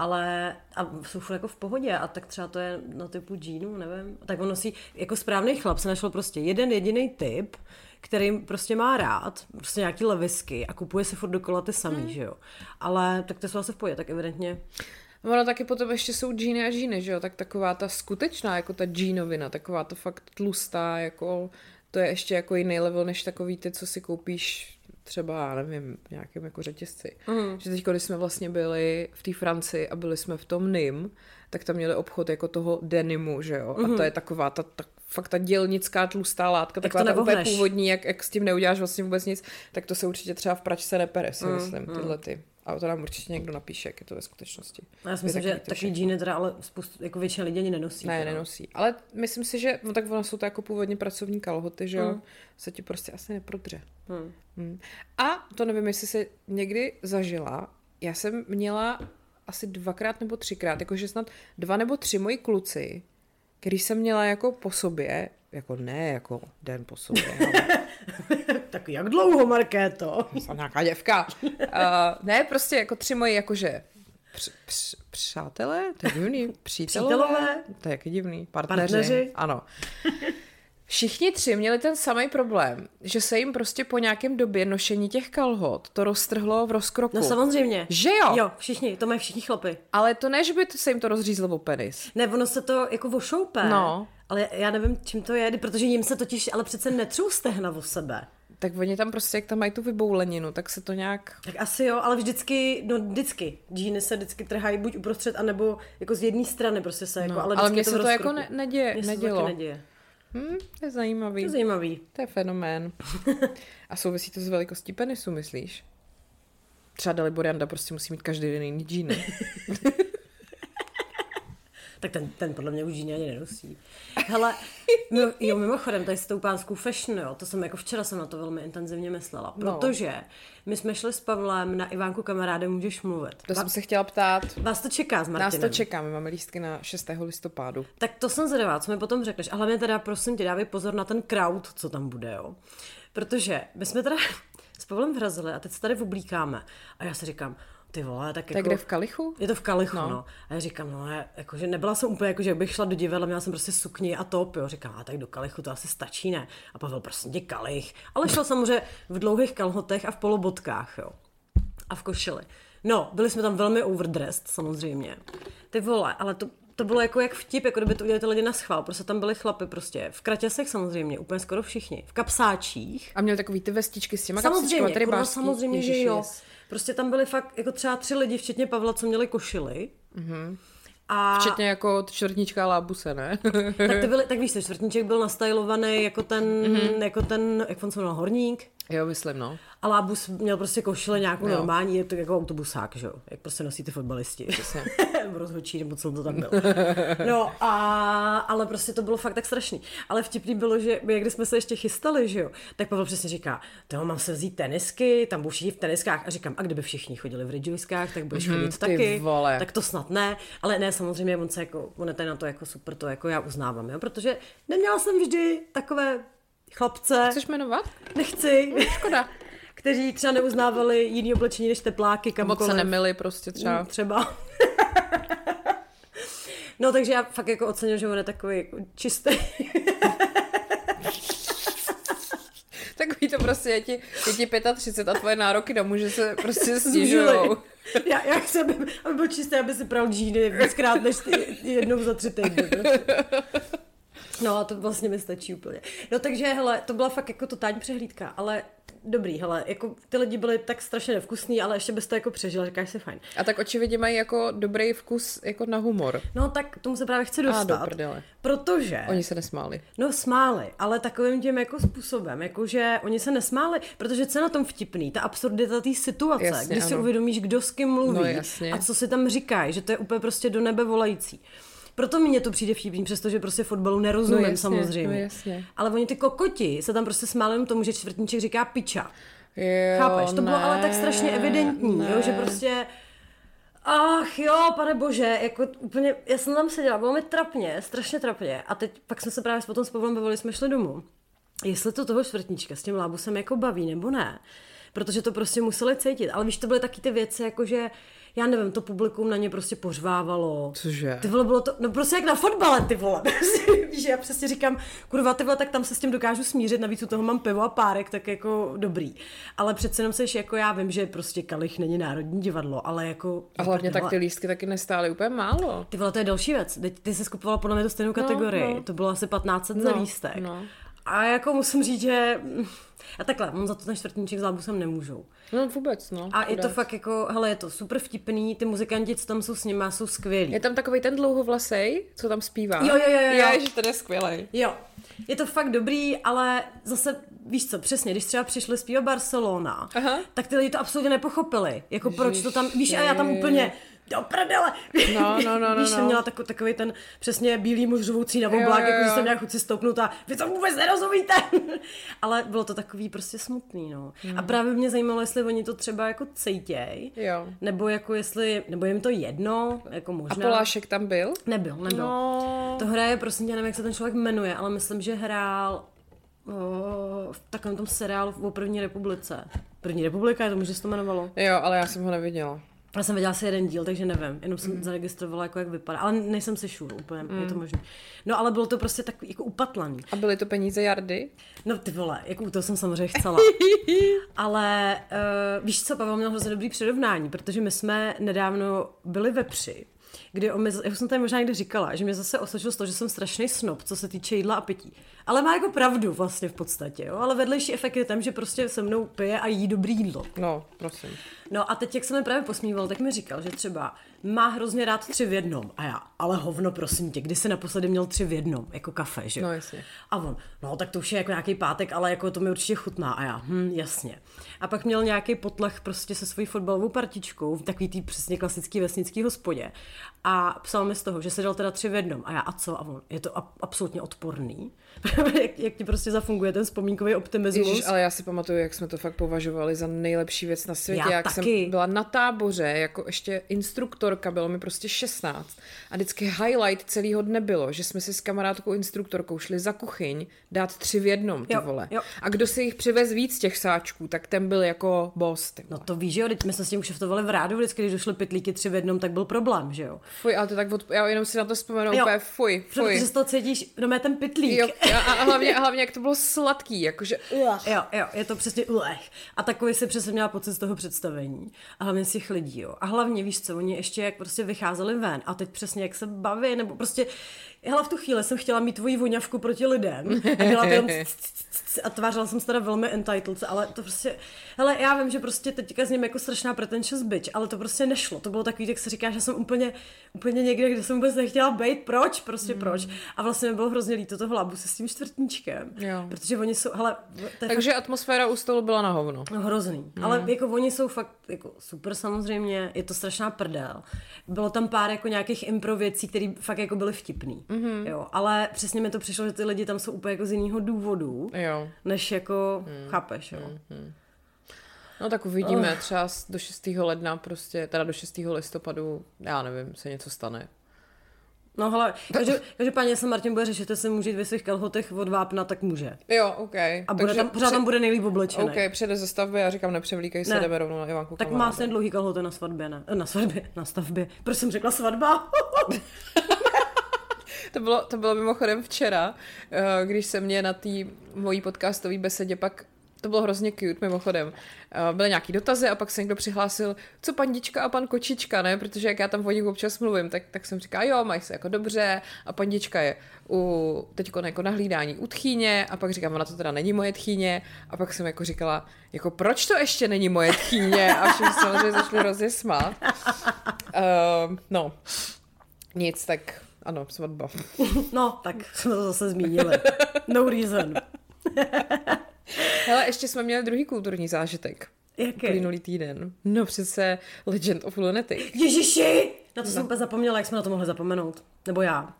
Ale a jsou furt jako v pohodě a tak třeba to je na typu džínu, nevím. Tak on nosí, jako správný chlap se našel prostě jeden jediný typ, který prostě má rád, prostě nějaký levisky a kupuje se furt dokola ty samý, hmm. že jo. Ale tak to jsou asi v pohodě, tak evidentně Ono taky potom ještě jsou džíny a džíny, že jo, tak taková ta skutečná, jako ta džínovina, taková to fakt tlustá, jako to je ještě jako jiný level, než takový ty, co si koupíš třeba, nevím, nějakém jako řetězci. Mm. Že teď, když jsme vlastně byli v té Francii a byli jsme v tom NIM, tak tam měli obchod jako toho denimu, že jo? Mm. A to mhm. je taková ta, ta fakt ta dělnická tlustá látka, jak taková ta úplně původní, jak, jak s tím neuděláš vlastně vůbec nic, tak to se určitě třeba v pračce nepere, si mm. myslím, mm. tyhle ty. A to nám určitě někdo napíše, jak je to ve skutečnosti. Já si myslím, že takový džíny teda ale spoustu, jako většina lidí ani nenosí. Ne, teda. nenosí. Ale myslím si, že no tak ono jsou to jako původně pracovní kalhoty, že jo, mm. se ti prostě asi neprodře. Mm. Mm. A to nevím, jestli se někdy zažila, já jsem měla asi dvakrát nebo třikrát, jakože snad dva nebo tři moji kluci, který jsem měla jako po sobě, jako ne jako den po sobě, ale... tak jak dlouho, Markéto? Jsem nějaká děvka. Uh, ne, prostě jako tři moji jakože př, př, přátelé, to je divný, přítelové, Přítelové? to je jaký divný, partneři, partneři? ano. Všichni tři měli ten samý problém, že se jim prostě po nějakém době nošení těch kalhot to roztrhlo v rozkroku. No samozřejmě. Že jo? Jo, všichni, to mají všichni chlapy. Ale to ne, že by to se jim to rozřízlo o penis. Ne, ono se to jako vošoupe. No. Ale já nevím, čím to je, protože jim se totiž ale přece netřou stehna o sebe. Tak oni tam prostě, jak tam mají tu vybouleninu, tak se to nějak... Tak asi jo, ale vždycky, no vždycky. Džíny se vždycky trhají buď uprostřed, anebo jako z jedné strany prostě se jako, no, ale, ale mně se to jako ne, neděje, mně nedělo. Se to neděje. Hmm, to je zajímavý. To je zajímavý. To je fenomén. A souvisí to s velikostí penisu, myslíš? Třeba Dalibor Janda prostě musí mít každý den jiný džíny. tak ten, ten podle mě už džíny ani nenosí. Hele, no, jo, mimochodem, tady s tou pánskou fashion, jo, to jsem jako včera jsem na to velmi intenzivně myslela, no. protože no. my jsme šli s Pavlem na Ivánku kamaráde, můžeš mluvit. To Va- jsem se chtěla ptát. Vás to čeká s Martinem. Nás to čeká, my máme lístky na 6. listopadu. Tak to jsem zvědavá, co mi potom řekneš. A hlavně teda prosím tě, dávej pozor na ten crowd, co tam bude, jo. Protože my jsme teda s Pavlem vrazili a teď se tady oblíkáme. A já si říkám, ty vole, tak jako... kde v Kalichu? Je to v Kalichu, no. no. A já říkám, no, já, jako, že nebyla jsem úplně, jako, že bych šla do divadla, měla jsem prostě sukni a top, jo. Říkám, a tak do Kalichu to asi stačí, ne? A Pavel, prostě tě Kalich. Ale šel samozřejmě v dlouhých kalhotech a v polobotkách, jo. A v košili. No, byli jsme tam velmi overdressed, samozřejmě. Ty vole, ale to, to bylo jako jak vtip, jako kdyby to udělali ty lidi na schvál. Prostě tam byly chlapy prostě v kratěsech samozřejmě, úplně skoro všichni. V kapsáčích. A měli takový ty vestičky s těma samozřejmě, kurva, samozřejmě, že jo. Prostě tam byly fakt jako třeba tři lidi, včetně Pavla, co měli košily. Mm-hmm. A... Včetně jako čtvrtníčka lábuse, ne? tak, to byly, tak víš, čtvrtníček byl nastylovaný jako ten, mm-hmm. jako ten, jak on se jmenoval, horník. Jo, myslím, no. A Lábus měl prostě košile nějakou jo. normální, je to jako autobusák, že jo? Jak prostě nosí ty fotbalisti. Přesně. Rozhočí, nebo co to tam byl. No a, ale prostě to bylo fakt tak strašný. Ale vtipný bylo, že my, když jsme se ještě chystali, že jo, tak Pavel přesně říká, toho mám se vzít tenisky, tam budou všichni v teniskách. A říkám, a kdyby všichni chodili v ridžojskách, tak budeš mm, chodit taky. Vole. Tak to snad ne. Ale ne, samozřejmě, on se jako, on je tady na to jako super, to jako já uznávám, jo? protože neměla jsem vždy takové chlapce. Chceš jmenovat? Nechci. No, škoda. Kteří třeba neuznávali jiný oblečení než tepláky, kamkoliv. Moc se nemili prostě třeba. Mm, třeba. no takže já fakt jako ocením, že on je takový jako čistý. Takový to prostě je ti, je ti 35 a tvoje nároky domů, že se prostě snižujou. Já, já chci, aby, aby byl čistý, aby si pral džíny víckrát než ty, jednou za tři týdny. Prostě. No a to vlastně mi stačí úplně. No takže, hele, to byla fakt jako totální přehlídka, ale dobrý, hele, jako ty lidi byli tak strašně nevkusný, ale ještě bys to jako přežil, říkáš si fajn. A tak očividně mají jako dobrý vkus jako na humor. No tak tomu se právě chci dostat. A do prdele. Protože... Oni se nesmáli. No smáli, ale takovým tím jako způsobem, jakože oni se nesmáli, protože co je na tom vtipný, ta absurdita té situace, jasně, kdy ano. si uvědomíš, kdo s kým mluví no, jasně. a co si tam říkají, že to je úplně prostě do nebe volající. Proto mi to přijde vtipný, přestože prostě fotbalu nerozumím no jasně, samozřejmě. No jasně. Ale oni ty kokoti se tam prostě smáli tomu, že čtvrtníček říká piča. Jo, Chápeš? To ne, bylo ale tak strašně evidentní, ne. jo, že prostě Ach jo, pane bože, jako úplně, já jsem tam seděla, bylo mi trapně, strašně trapně. A teď pak jsme se právě potom s Pavlem bavili, jsme šli domů. Jestli to toho čtvrtníčka s tím lábusem jako baví, nebo ne. Protože to prostě museli cítit. Ale víš, to byly taky ty věci, jako že já nevím, to publikum na ně prostě pořvávalo. Cože? Ty vole, bylo to, no prostě jak na fotbale, ty vole. Víš, já přesně říkám, kurva, ty vole, tak tam se s tím dokážu smířit, navíc u toho mám pivo a párek, tak jako dobrý. Ale přece jenom seš, jako já vím, že prostě Kalich není národní divadlo, ale jako... A hlavně tak ty lístky taky nestály úplně málo. Ty vole, to je další věc. Ty, ty jsi skupovala podle mě tu stejnou kategorii. No, no. To bylo asi 1500 no, za lístek. No. A jako musím říct, že a takhle, mám za to ten čtvrtníček s lábusem nemůžou. No vůbec, no. A je to fakt jako, hele, je to super vtipný, ty muzikanti, co tam jsou s nimi, jsou skvělí. Je tam takový ten dlouhovlasej, co tam zpívá. Jo, jo, jo, jo. Je, že ten je skvělý. Jo, je to fakt dobrý, ale zase, víš co, přesně, když třeba přišli zpívat Barcelona, Aha. tak ty lidi to absolutně nepochopili. Jako Ježiš, proč to tam, víš, a já tam úplně, do prdele. No, no, no, no, Víš, jsem no. měla takový, takový ten přesně bílý muž řvoucí na oblák, jako že jsem nějak chuť si stoupnout a vy to vůbec nerozumíte. Ale bylo to takový prostě smutný, no. Mm. A právě mě zajímalo, jestli oni to třeba jako cejtěj, jo. nebo jako jestli, nebo jim to jedno, jako možná. A Polášek tam byl? Nebyl, nebyl. No. To hraje, prosím tě, nevím, jak se ten člověk jmenuje, ale myslím, že hrál o, v takovém tom seriálu o první republice. První republika, je to může se to jmenovalo? Jo, ale já jsem ho neviděla. Já jsem viděla asi jeden díl, takže nevím, jenom jsem mm. zaregistrovala, jako jak vypadá, ale nejsem si šur úplně, mm. je to možné. No ale bylo to prostě tak jako upatlaný. A byly to peníze jardy? No ty vole, jako to jsem samozřejmě chcela. ale uh, víš co, Pavel měl hrozně dobrý přirovnání, protože my jsme nedávno byli ve Při kdy on mi, jak jsem tady možná někdy říkala, že mě zase osvědčil z toho, že jsem strašný snob, co se týče jídla a pití. Ale má jako pravdu vlastně v podstatě, jo? ale vedlejší efekt je ten, že prostě se mnou pije a jí dobrý jídlo. No, prosím. No a teď, jak jsem mi právě posmíval, tak mi říkal, že třeba má hrozně rád tři v jednom. A já, ale hovno, prosím tě, kdy jsi naposledy měl tři v jednom, jako kafe, že No jasně. A on, no tak to už je jako nějaký pátek, ale jako to mi určitě chutná. A já, hm, jasně. A pak měl nějaký potlech prostě se svojí fotbalovou partičkou v takový tý přesně klasický vesnický hospodě. A psal mi z toho, že se dal teda tři v jednom. A já, a co? A on, je to a- absolutně odporný. jak, jak, ti prostě zafunguje ten vzpomínkový optimismus. Ježiš, ale já si pamatuju, jak jsme to fakt považovali za nejlepší věc na světě. Já jak taky. jsem byla na táboře, jako ještě instruktorka, bylo mi prostě 16. A vždycky highlight celého dne bylo, že jsme si s kamarádkou instruktorkou šli za kuchyň dát tři v jednom, ty Jo, vole. jo. A kdo si jich přivez víc těch sáčků, tak ten byl jako boss, ty No vole. to víš, že jo, teď my jsme s tím kšeftovali v rádu, vždycky, když došly pytlíky tři v jednom, tak byl problém, že jo. Fuj, ale to tak od... já jenom si na to vzpomenu Jo. úplně fuj, fuj. Protože z toho cítíš, no mé ten pytlík. Jo, a, a, hlavně, hlavně, jak to bylo sladký, jakože... Jo, jo, je to přesně ulech. A takový si přesně měla pocit z toho představení. A hlavně z těch lidí, jo. A hlavně víš co, oni ještě jak prostě vycházeli ven a teď přesně jak se baví, nebo prostě, hele, v tu chvíli jsem chtěla mít tvoji voňavku proti lidem. A dělat jenom c- c- c- a tvářila jsem se teda velmi entitled, ale to prostě, hele, já vím, že prostě teďka s ním jako strašná pretentious bitch, ale to prostě nešlo. To bylo takový, jak se říká, že jsem úplně, úplně někde, kde jsem vůbec nechtěla být, proč, prostě Hmm. proč. A vlastně mi bylo hrozně líto toho labu se s tím čtvrtníčkem. Jo. Protože oni jsou, hele, Takže atmosféra u stolu byla na hovno. No hrozný. Mm. Ale jako oni jsou fakt jako super samozřejmě, je to strašná prdel. Bylo tam pár jako nějakých impro věcí, které fakt jako byly vtipný. Mm-hmm. Jo, ale přesně mi to přišlo, že ty lidi tam jsou úplně jako z jiného důvodu, Jo. než jako, mm. chápeš, jo. Mm. No tak uvidíme, třeba do 6. ledna prostě, teda do 6. listopadu, já nevím, se něco stane. No hele, každý, každopádně se Martin bude řešit, jestli může jít ve svých kalhotech od vápna, tak může. Jo, OK. A bude tam, pořád tam bude nejlíp oblečený. OK, přijde ze stavby a říkám, nepřevlíkej se, Ne. jdeme rovnou na Ivanku Tak má stejně dlouhý kalhoty na svatbě, ne? Eh, Na svatbě, na stavbě. Proč jsem řekla svatba? To bylo, to bylo mimochodem včera, eh, když se mě na té mojí podcastové besedě pak To bylo hrozně cute, mimochodem. Eh, byly nějaký dotazy a pak se někdo přihlásil, co pandička a pan kočička, ne? Protože jak já tam o nich občas mluvím, tak, tak jsem říká, jo, mají se jako dobře a pandička je u, teď jako na hlídání u tchýně a pak říkám, ona to teda není moje tchýně a pak jsem jako říkala, jako proč to ještě není moje tchýně a všichni samozřejmě začali hrozně smát. Uh, no, nic, tak ano, svatba. No, tak jsme to zase zmínili. No reason. Hele, ještě jsme měli druhý kulturní zážitek. Jaký? Plynulý týden. No přece Legend of Lunatic. Ježiši! Na to no. jsem úplně zapomněla, jak jsme na to mohli zapomenout. Nebo já.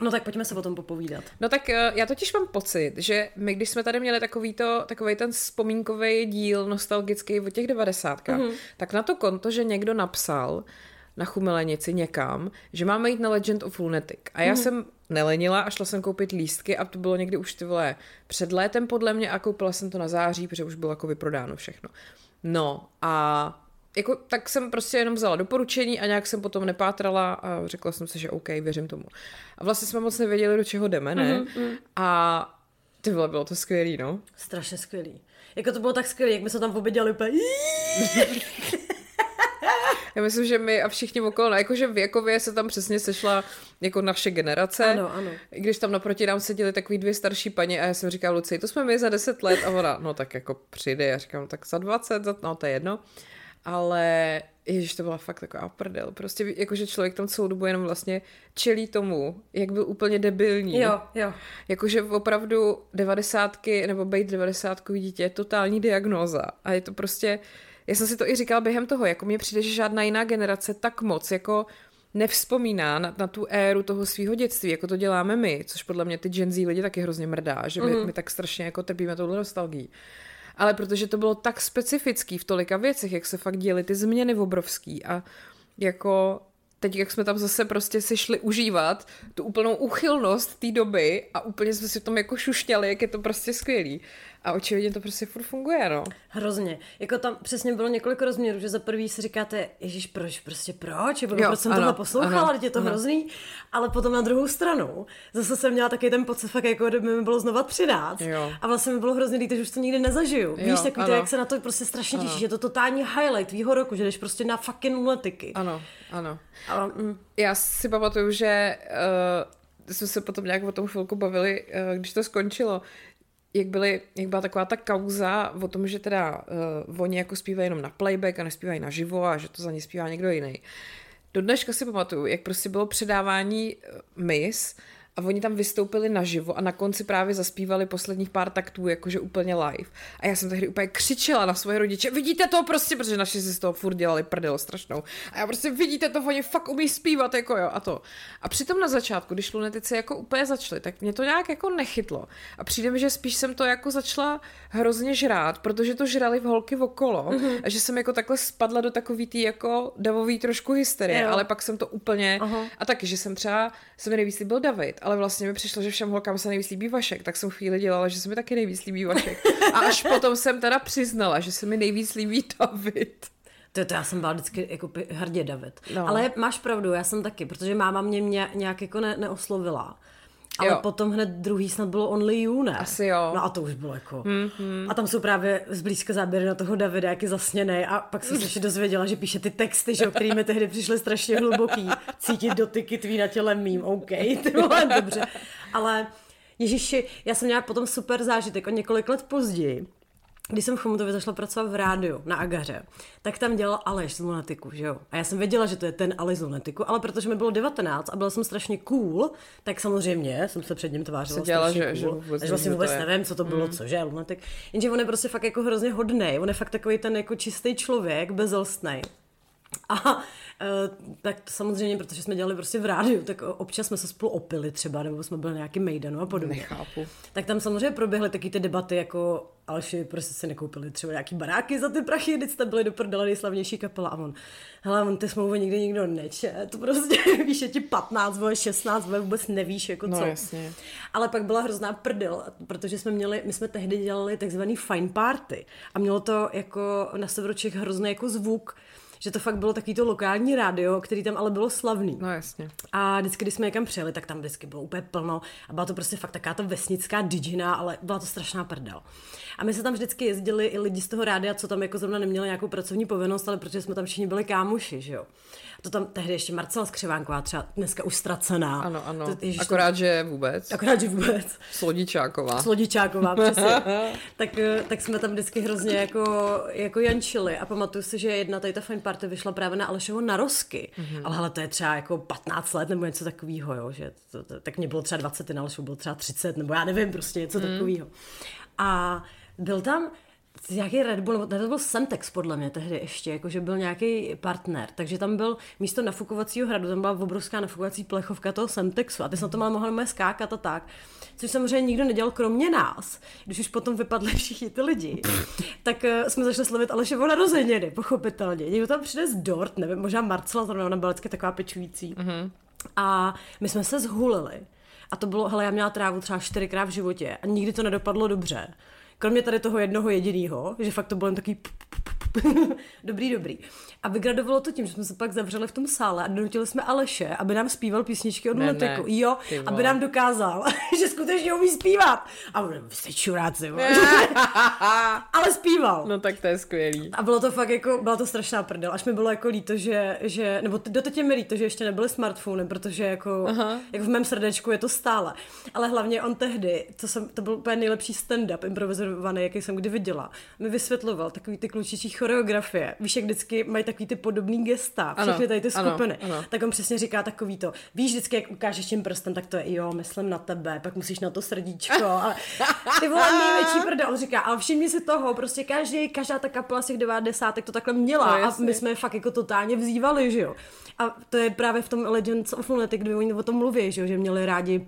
No tak pojďme se o tom popovídat. No tak eh, já totiž mám pocit, že my, když jsme tady měli takový, to, takový ten vzpomínkový díl nostalgický o těch devadesátkách, mm-hmm. tak na to konto, že někdo napsal na Chumelenici někam, že máme jít na Legend of Lunatic. A já mm-hmm. jsem nelenila a šla jsem koupit lístky a to bylo někdy už ty vole před létem podle mě a koupila jsem to na září, protože už bylo jako vyprodáno všechno. No a jako, tak jsem prostě jenom vzala doporučení a nějak jsem potom nepátrala a řekla jsem si, že OK, věřím tomu. A vlastně jsme moc nevěděli, do čeho jdeme, ne? Mm-hmm. A ty vole, bylo to skvělý, no. Strašně skvělý. Jako to bylo tak skvělý, jak my jsme tam pobyděli úplně. Já myslím, že my a všichni okolo, no, jakože věkově se tam přesně sešla jako naše generace. Ano, ano. I když tam naproti nám seděli takový dvě starší paní a já jsem říkala Luci, to jsme my za deset let a ona, no tak jako přijde, já říkám, no, tak za dvacet, za, no to je jedno. Ale Ježíš, to byla fakt taková prdel. Prostě jakože člověk tam celou dobu jenom vlastně čelí tomu, jak byl úplně debilní. Jo, jo. Jakože opravdu devadesátky nebo být devadesátkový dítě je totální diagnóza. A je to prostě, já jsem si to i říkala během toho, jako mně přijde, že žádná jiná generace tak moc jako nevzpomíná na, na tu éru toho svého dětství, jako to děláme my, což podle mě ty Gen Z lidi taky hrozně mrdá, že my, mm. my tak strašně jako trpíme touhle nostalgií. Ale protože to bylo tak specifický v tolika věcech, jak se fakt děly ty změny obrovský a jako teď, jak jsme tam zase prostě si šli užívat tu úplnou uchylnost té doby a úplně jsme si v tom jako šuštěli, jak je to prostě skvělý. A očividně to prostě furt funguje, no. Hrozně. Jako tam přesně bylo několik rozměrů, že za prvý si říkáte, Ježíš, proč, prostě proč? Jo, proč jsem ano, tohle poslouchala, ano, je to ano. hrozný. Ale potom na druhou stranu, zase jsem měla taky ten pocit, fakt jako kdyby mi bylo znova přidat. Jo. A vlastně mi bylo hrozně líto, že už to nikdy nezažiju. Jo, Víš, takový to, jak se na to prostě strašně těší, že to totální highlight tvýho roku, že jdeš prostě na fucking letiky. Ano, ano. Ale, mm. Já si pamatuju, že uh, jsme se potom nějak o tom chvilku bavili, uh, když to skončilo, jak, byly, jak byla taková ta kauza o tom, že teda uh, oni jako zpívají jenom na playback a nespívají na živo a že to za ně zpívá někdo jiný. Do dneška si pamatuju, jak prostě bylo předávání uh, mis a oni tam vystoupili naživo a na konci právě zaspívali posledních pár taktů, jakože úplně live. A já jsem tehdy úplně křičela na svoje rodiče, vidíte to prostě, protože naši si z toho furt dělali prdel strašnou. A já prostě vidíte to, oni fakt umí zpívat, jako jo, a to. A přitom na začátku, když lunetici jako úplně začaly, tak mě to nějak jako nechytlo. A přijde mi, že spíš jsem to jako začala hrozně žrát, protože to žrali v holky okolo mm-hmm. a že jsem jako takhle spadla do takový tý jako davový trošku hysterie, jo. ale pak jsem to úplně, Aha. a taky, že jsem třeba, se mi nejvíc líbil David, ale vlastně mi přišlo, že všem holkám se nejvíc líbí Vašek, tak jsem chvíli dělala, že se mi taky nejvíc líbí Vašek. A až potom jsem teda přiznala, že se mi nejvíc líbí David. To, to já jsem byla vždycky jako hrdě David. No. Ale máš pravdu, já jsem taky, protože máma mě nějak jako ne, neoslovila. Ale jo. potom hned druhý snad bylo Only You, ne? Asi jo. No a to už bylo jako... Hmm, hmm. A tam jsou právě zblízka záběry na toho Davida, jak je zasněný a pak jsem se ještě dozvěděla, že píše ty texty, že, který mi tehdy přišly strašně hluboký. Cítit dotyky tvý na těle mým, OK, ty vole, dobře. Ale Ježiši, já jsem měla potom super zážitek o několik let později, když jsem v Chomutově zašla pracovat v rádiu na Agaře, tak tam dělal Aleš z Lunatiku, že jo? A já jsem věděla, že to je ten Aleš z Lunatiku, ale protože mi bylo 19 a byla jsem strašně cool, tak samozřejmě jsem se před ním tvářila dělala, že, cool. Že vůbec, že vlastně vůbec nevím, co to bylo, mm. co, že Lunatik. Jenže on je prostě fakt jako hrozně hodný, on je fakt takový ten jako čistý člověk, bezelstný. A e, tak samozřejmě, protože jsme dělali prostě v rádiu, tak občas jsme se spolu opili třeba, nebo jsme byli nějaký mejdanu a podobně. Nechápu. Tak tam samozřejmě proběhly taky ty debaty, jako Alši prostě si nekoupili třeba nějaký baráky za ty prachy, když jste byli do prdele nejslavnější kapela a on, hele, on ty smlouvy nikdy nikdo neče, to prostě víš, je ti 15, vole, 16, vole, vůbec nevíš, jako no, co. Jasně. Ale pak byla hrozná prdel, protože jsme měli, my jsme tehdy dělali takzvaný fine party a mělo to jako na severočech hrozný jako zvuk, že to fakt bylo takový to lokální rádio, který tam ale bylo slavný. No jasně. A vždycky, když jsme někam přijeli, tak tam vždycky bylo úplně plno a byla to prostě fakt taká ta vesnická digina, ale byla to strašná prdel. A my se tam vždycky jezdili i lidi z toho rádia, co tam jako zrovna neměli nějakou pracovní povinnost, ale protože jsme tam všichni byli kámoši, že jo. To tam tehdy ještě Marcela Skřivánková, třeba dneska už ztracená. Ano, ano. To, ježiš, Akorát, že vůbec. Akorát, že vůbec. Slodičáková. Slodičáková, přesně. tak, eh, tak jsme tam vždycky hrozně jako, jako jančili a pamatuju si, že jedna tady ta fine party vyšla právě na Alešovo narosky. Mm-hmm. Ale hele, to je třeba jako 15 let nebo něco takového, jo, že to, to, tak mě bylo třeba 20, na Alešovu bylo třeba 30, nebo já nevím, prostě něco mm. takového. A byl tam nějaký Red Bull, nebo to byl Semtex podle mě tehdy ještě, jakože byl nějaký partner, takže tam byl místo nafukovacího hradu, tam byla obrovská nafukovací plechovka toho Semtexu a ty jsem to mal mohla skákat a tak. Což samozřejmě nikdo nedělal kromě nás. Když už potom vypadli všichni ty lidi, tak uh, jsme začali slavit Aleševo narozeniny, pochopitelně. Někdo tam přines dort, nevím, možná Marcela, to ona byla vždycky taková pečující. Mm-hmm. A my jsme se zhulili. A to bylo, hele, já měla trávu třeba čtyřikrát v životě a nikdy to nedopadlo dobře. Kromě tady toho jednoho jediného, že fakt to bylo jen takový dobrý, dobrý. A vygradovalo to tím, že jsme se pak zavřeli v tom sále a donutili jsme Aleše, aby nám zpíval písničky od ne, Lunaticů. Jo, aby nám dokázal, že skutečně umí zpívat. A vy jste čuráci, Ale zpíval. No tak to je skvělý. A bylo to fakt jako, byla to strašná prdel. Až mi bylo jako líto, že, že nebo doteď je mi líto, že ještě nebyly smartfony, protože jako, Aha. jako v mém srdečku je to stále. Ale hlavně on tehdy, to, jsem, to byl úplně nejlepší stand-up improvizovaný, jaký jsem kdy viděla, mi vysvětloval takový ty klučičí choreografie. Víš, jak vždycky mají takový ty podobný gesta, všechny ano, tady ty skupiny. Ano, ano. Tak on přesně říká takový to. Víš, vždycky, jak ukážeš tím prstem, tak to je jo, myslím na tebe, pak musíš na to srdíčko. A ty vole největší prdel. On říká, ale všimni si toho, prostě každý, každá ta kapela z těch devádesátek to takhle měla. No, a my jsme fakt jako totálně vzývali, že jo. A to je právě v tom Legends of Lunatic, kdy oni o tom mluví, že jo, že měli rádi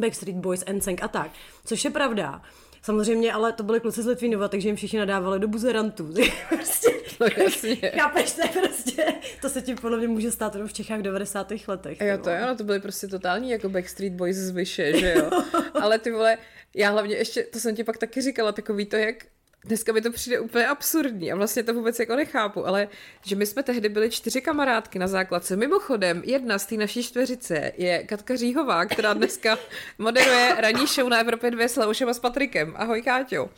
Backstreet Boys, NSYNC a tak. Což je pravda. Samozřejmě, ale to byly kluci z Litvínova, takže jim všichni nadávali do buzerantů. prostě, no jasně. Chápeš, to prostě, to se ti podle mě může stát v Čechách v 90. letech. Jo, to jo, to byly prostě totální jako Backstreet Boys z Vyše, že jo. ale ty vole, já hlavně ještě, to jsem ti pak taky říkala, takový to, jak dneska mi to přijde úplně absurdní a vlastně to vůbec jako nechápu, ale že my jsme tehdy byli čtyři kamarádky na základce. Mimochodem, jedna z té naší čtveřice je Katka Říhová, která dneska moderuje ranní show na Evropě 2 s Laušem a s Patrikem. Ahoj Káťo.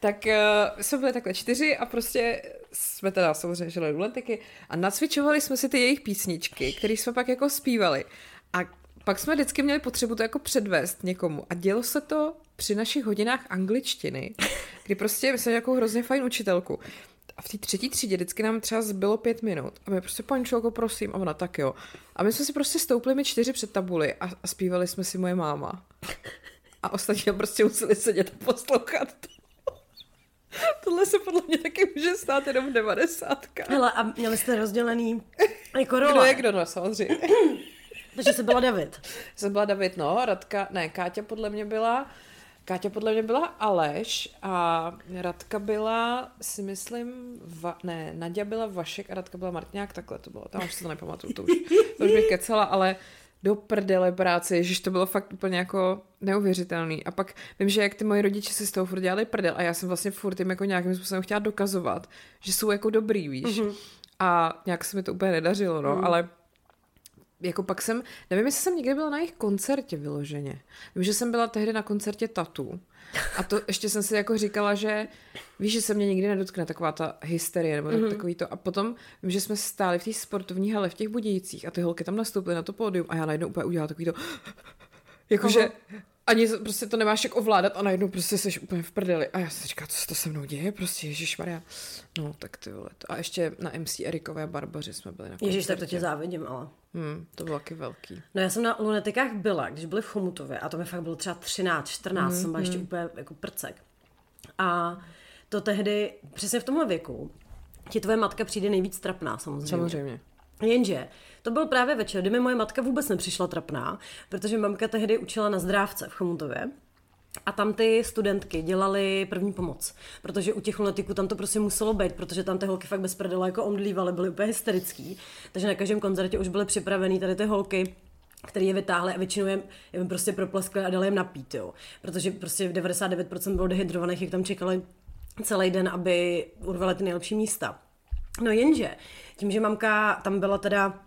Tak uh, jsme byli takhle čtyři a prostě jsme teda samozřejmě žili do lentiky a nacvičovali jsme si ty jejich písničky, které jsme pak jako zpívali. A pak jsme vždycky měli potřebu to jako předvést někomu a dělo se to při našich hodinách angličtiny, kdy prostě my jsme nějakou hrozně fajn učitelku. A v té třetí třídě vždycky nám třeba zbylo pět minut. A my prostě, paní Čelko, prosím. A ona, tak jo. A my jsme si prostě stoupli my čtyři před tabuli a, a zpívali jsme si moje máma. A ostatní prostě museli sedět a poslouchat to. Tohle se podle mě taky může stát jenom v devadesátkách. Hele, a měli jste rozdělený jako role. Kdo je kdo, no samozřejmě. Takže jsi byla David. Jsem byla David, no, Radka, ne, Káťa podle mě byla, Káťa podle mě byla Aleš a Radka byla, si myslím, va, ne, Nadia byla Vašek a Radka byla Martňák, takhle to bylo, tam už se to nepamatuju, to už, to už bych kecela, ale do prdele práce, že to bylo fakt úplně jako neuvěřitelný. A pak vím, že jak ty moji rodiče si z toho furt dělali prdel a já jsem vlastně furt jim jako nějakým způsobem chtěla dokazovat, že jsou jako dobrý, víš. Mm-hmm. A nějak se mi to úplně nedařilo, no, mm. ale jako pak jsem, nevím, jestli jsem někdy byla na jejich koncertě vyloženě. Vím, že jsem byla tehdy na koncertě Tatu. A to ještě jsem si jako říkala, že víš, že se mě nikdy nedotkne taková ta hysterie nebo mm-hmm. takový to. A potom vím, že jsme stáli v té sportovní hale v těch Budějících a ty holky tam nastoupily na to pódium a já najednou úplně udělala takový to jakože ani prostě to nemáš jak ovládat a najednou prostě jsi úplně v prdeli. A já si říkám, co se to se mnou děje, prostě Ježíš Maria. No, tak ty vole. A ještě na MC Erikové a Barbaři jsme byli na Ježíš, tak to tě závidím, ale. Hmm, to bylo taky velký. No já jsem na lunetikách byla, když byli v Chomutově a to mi fakt bylo třeba 13, 14, hmm, jsem byla hmm. ještě úplně jako prcek. A to tehdy, přesně v tomhle věku, ti tvoje matka přijde nejvíc trapná samozřejmě. Samozřejmě. Jenže to byl právě večer, kdy mi moje matka vůbec nepřišla trapná, protože mamka tehdy učila na zdrávce v Chomutově. A tam ty studentky dělali první pomoc, protože u těch lunatiků tam to prostě muselo být, protože tam ty holky fakt bez prdela jako omdlívaly, byly úplně hysterický. Takže na každém koncertě už byly připravený tady ty holky, který je vytáhli a většinou je, prostě propleskli a dali jim napít, jo. Protože prostě 99% bylo dehydrovaných, jak tam čekali celý den, aby urvali ty nejlepší místa. No jenže, tím, že mamka tam byla teda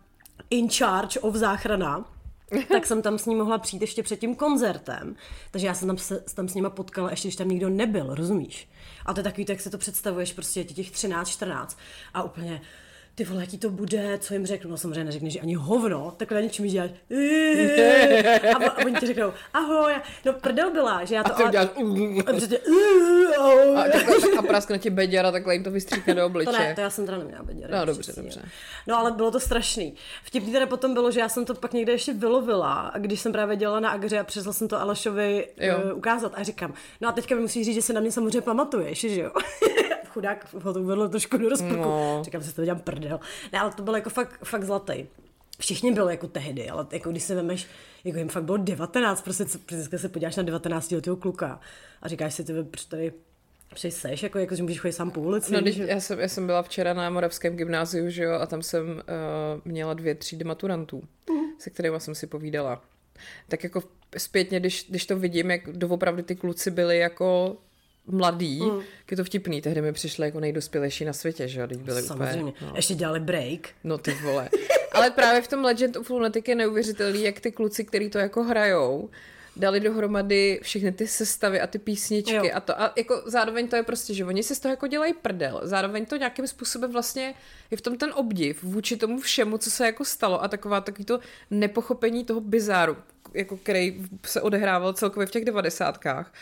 in charge of záchrana, tak jsem tam s ní mohla přijít ještě před tím koncertem. Takže já jsem tam, se, tam s nima potkala, ještě když tam nikdo nebyl, rozumíš? A to je takový, tak se to představuješ prostě těch 13, 14 a úplně ty vole, jaký to bude, co jim řeknu, no samozřejmě neřekneš ani hovno, takhle na něčím děláš a, a oni ti řeknou, ahoj, no prdel byla, že já to... A ty uděláš... a prostě, A, a praskne ti beďara, takhle jim to vystříkne do To obličeje. ne, to já jsem teda neměla beděry. No, dobře, dobře. No ale bylo to strašný. Vtipný teda potom bylo, že já jsem to pak někde ještě vylovila, a když jsem právě dělala na Agře a přišla jsem to Alešovi uh, ukázat a říkám, no a teďka mi musíš říct, že si na mě samozřejmě pamatuješ, že jo? Chudák ho to uvedlo trošku do rozpruku. No. Říkám si, to dělám prdel. Ne, ale to bylo jako fakt, fakt zlatý. Všichni bylo jako tehdy, ale jako když se vemeš, jako jim fakt bylo 19, prostě co- dneska se podíváš na 19 letého kluka a říkáš si, ty tady Přej seš, jako, jako že můžeš chodit sám po ulici. No, že- já, jsem, já jsem byla včera na Moravském gymnáziu, že jo, a tam jsem uh, měla dvě třídy maturantů, Mhm. se kterými jsem si povídala. Tak jako zpětně, když, když to vidím, jak doopravdy ty kluci byli jako mladý, mm. je to vtipný, tehdy mi přišli jako nejdospělejší na světě, že jo, teď byli Samozřejmě. úplně, no. Ještě dělali break. No ty vole. Ale právě v tom Legend of Lunatic je neuvěřitelný, jak ty kluci, který to jako hrajou, dali dohromady všechny ty sestavy a ty písničky Jo. a to. A jako zároveň to je prostě, že oni si z toho jako dělají prdel. Zároveň to nějakým způsobem vlastně je v tom ten obdiv vůči tomu všemu, co se jako stalo a taková takový to nepochopení toho bizáru, jako který se odehrával celkově v těch devadesátkách.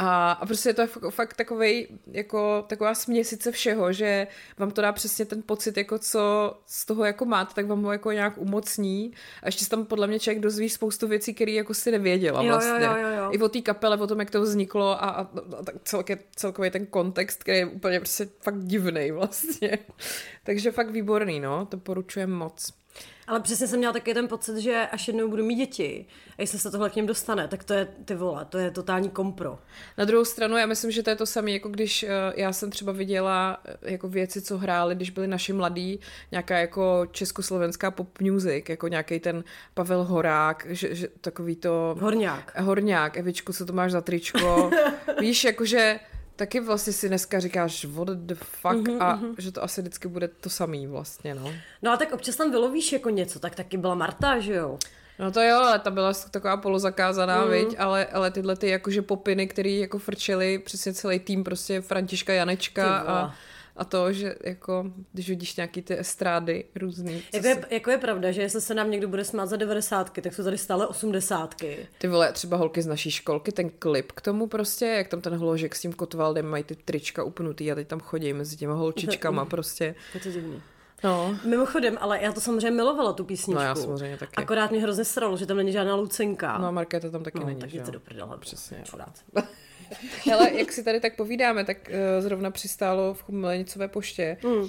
A, a prostě to je fakt, fakt takovej, jako, taková směsice všeho, že vám to dá přesně ten pocit, jako co z toho jako máte, tak vám ho jako nějak umocní. A ještě se tam podle mě člověk dozví spoustu věcí, které jako si nevěděla Jo, jo, vlastně. jo, jo, jo. I o té kapele, o tom, jak to vzniklo a, a, a tak celké, celkově ten kontext, který je úplně prostě fakt divný vlastně. Takže fakt výborný, no, to poručujem moc. Ale přesně jsem měla taky ten pocit, že až jednou budu mít děti, a jestli se tohle k ním dostane, tak to je, ty vole, to je totální kompro. Na druhou stranu, já myslím, že to je to samé, jako když uh, já jsem třeba viděla uh, jako věci, co hráli, když byli naši mladí, nějaká jako československá pop music, jako nějaký ten Pavel Horák, že, že takový to... Horňák. Horňák, Evičku, co to máš za tričko? Víš, jakože taky vlastně si dneska říkáš what the fuck Mhm, a že to asi vždycky bude to samý vlastně, no. No a tak občas tam vylovíš jako něco, tak taky byla Marta, že jo? No to jo, ale ta byla taková polozakázaná, mm. viď, ale, ale tyhle ty jakože popiny, který jako frčeli přesně celý tým prostě Františka Janečka a, a to, že jako, když vidíš nějaký ty estrády různý. Jako se- je, jako je pravda, že jestli se nám někdo bude smát za devadesátky, tak jsou tady stále osmdesátky. Ty vole, třeba holky z naší školky, ten klip k tomu prostě, jak tam ten hložek s tím Kotvaldem mají ty trička upnutý a teď tam chodí mezi těma holčičkama prostě. Je to divný. No, Mimochodem, ale já to samozřejmě milovala, tu písničku. No, já samozřejmě taky. Akorát mě hrozně sralo, že tam není žádná Lucenka. no a Markéta tam taky no není, tak je to do prdele. Přesně. Čurát. Ale jak si tady tak povídáme, tak uh, zrovna přistálo v Chumlenicové poště mm. uh,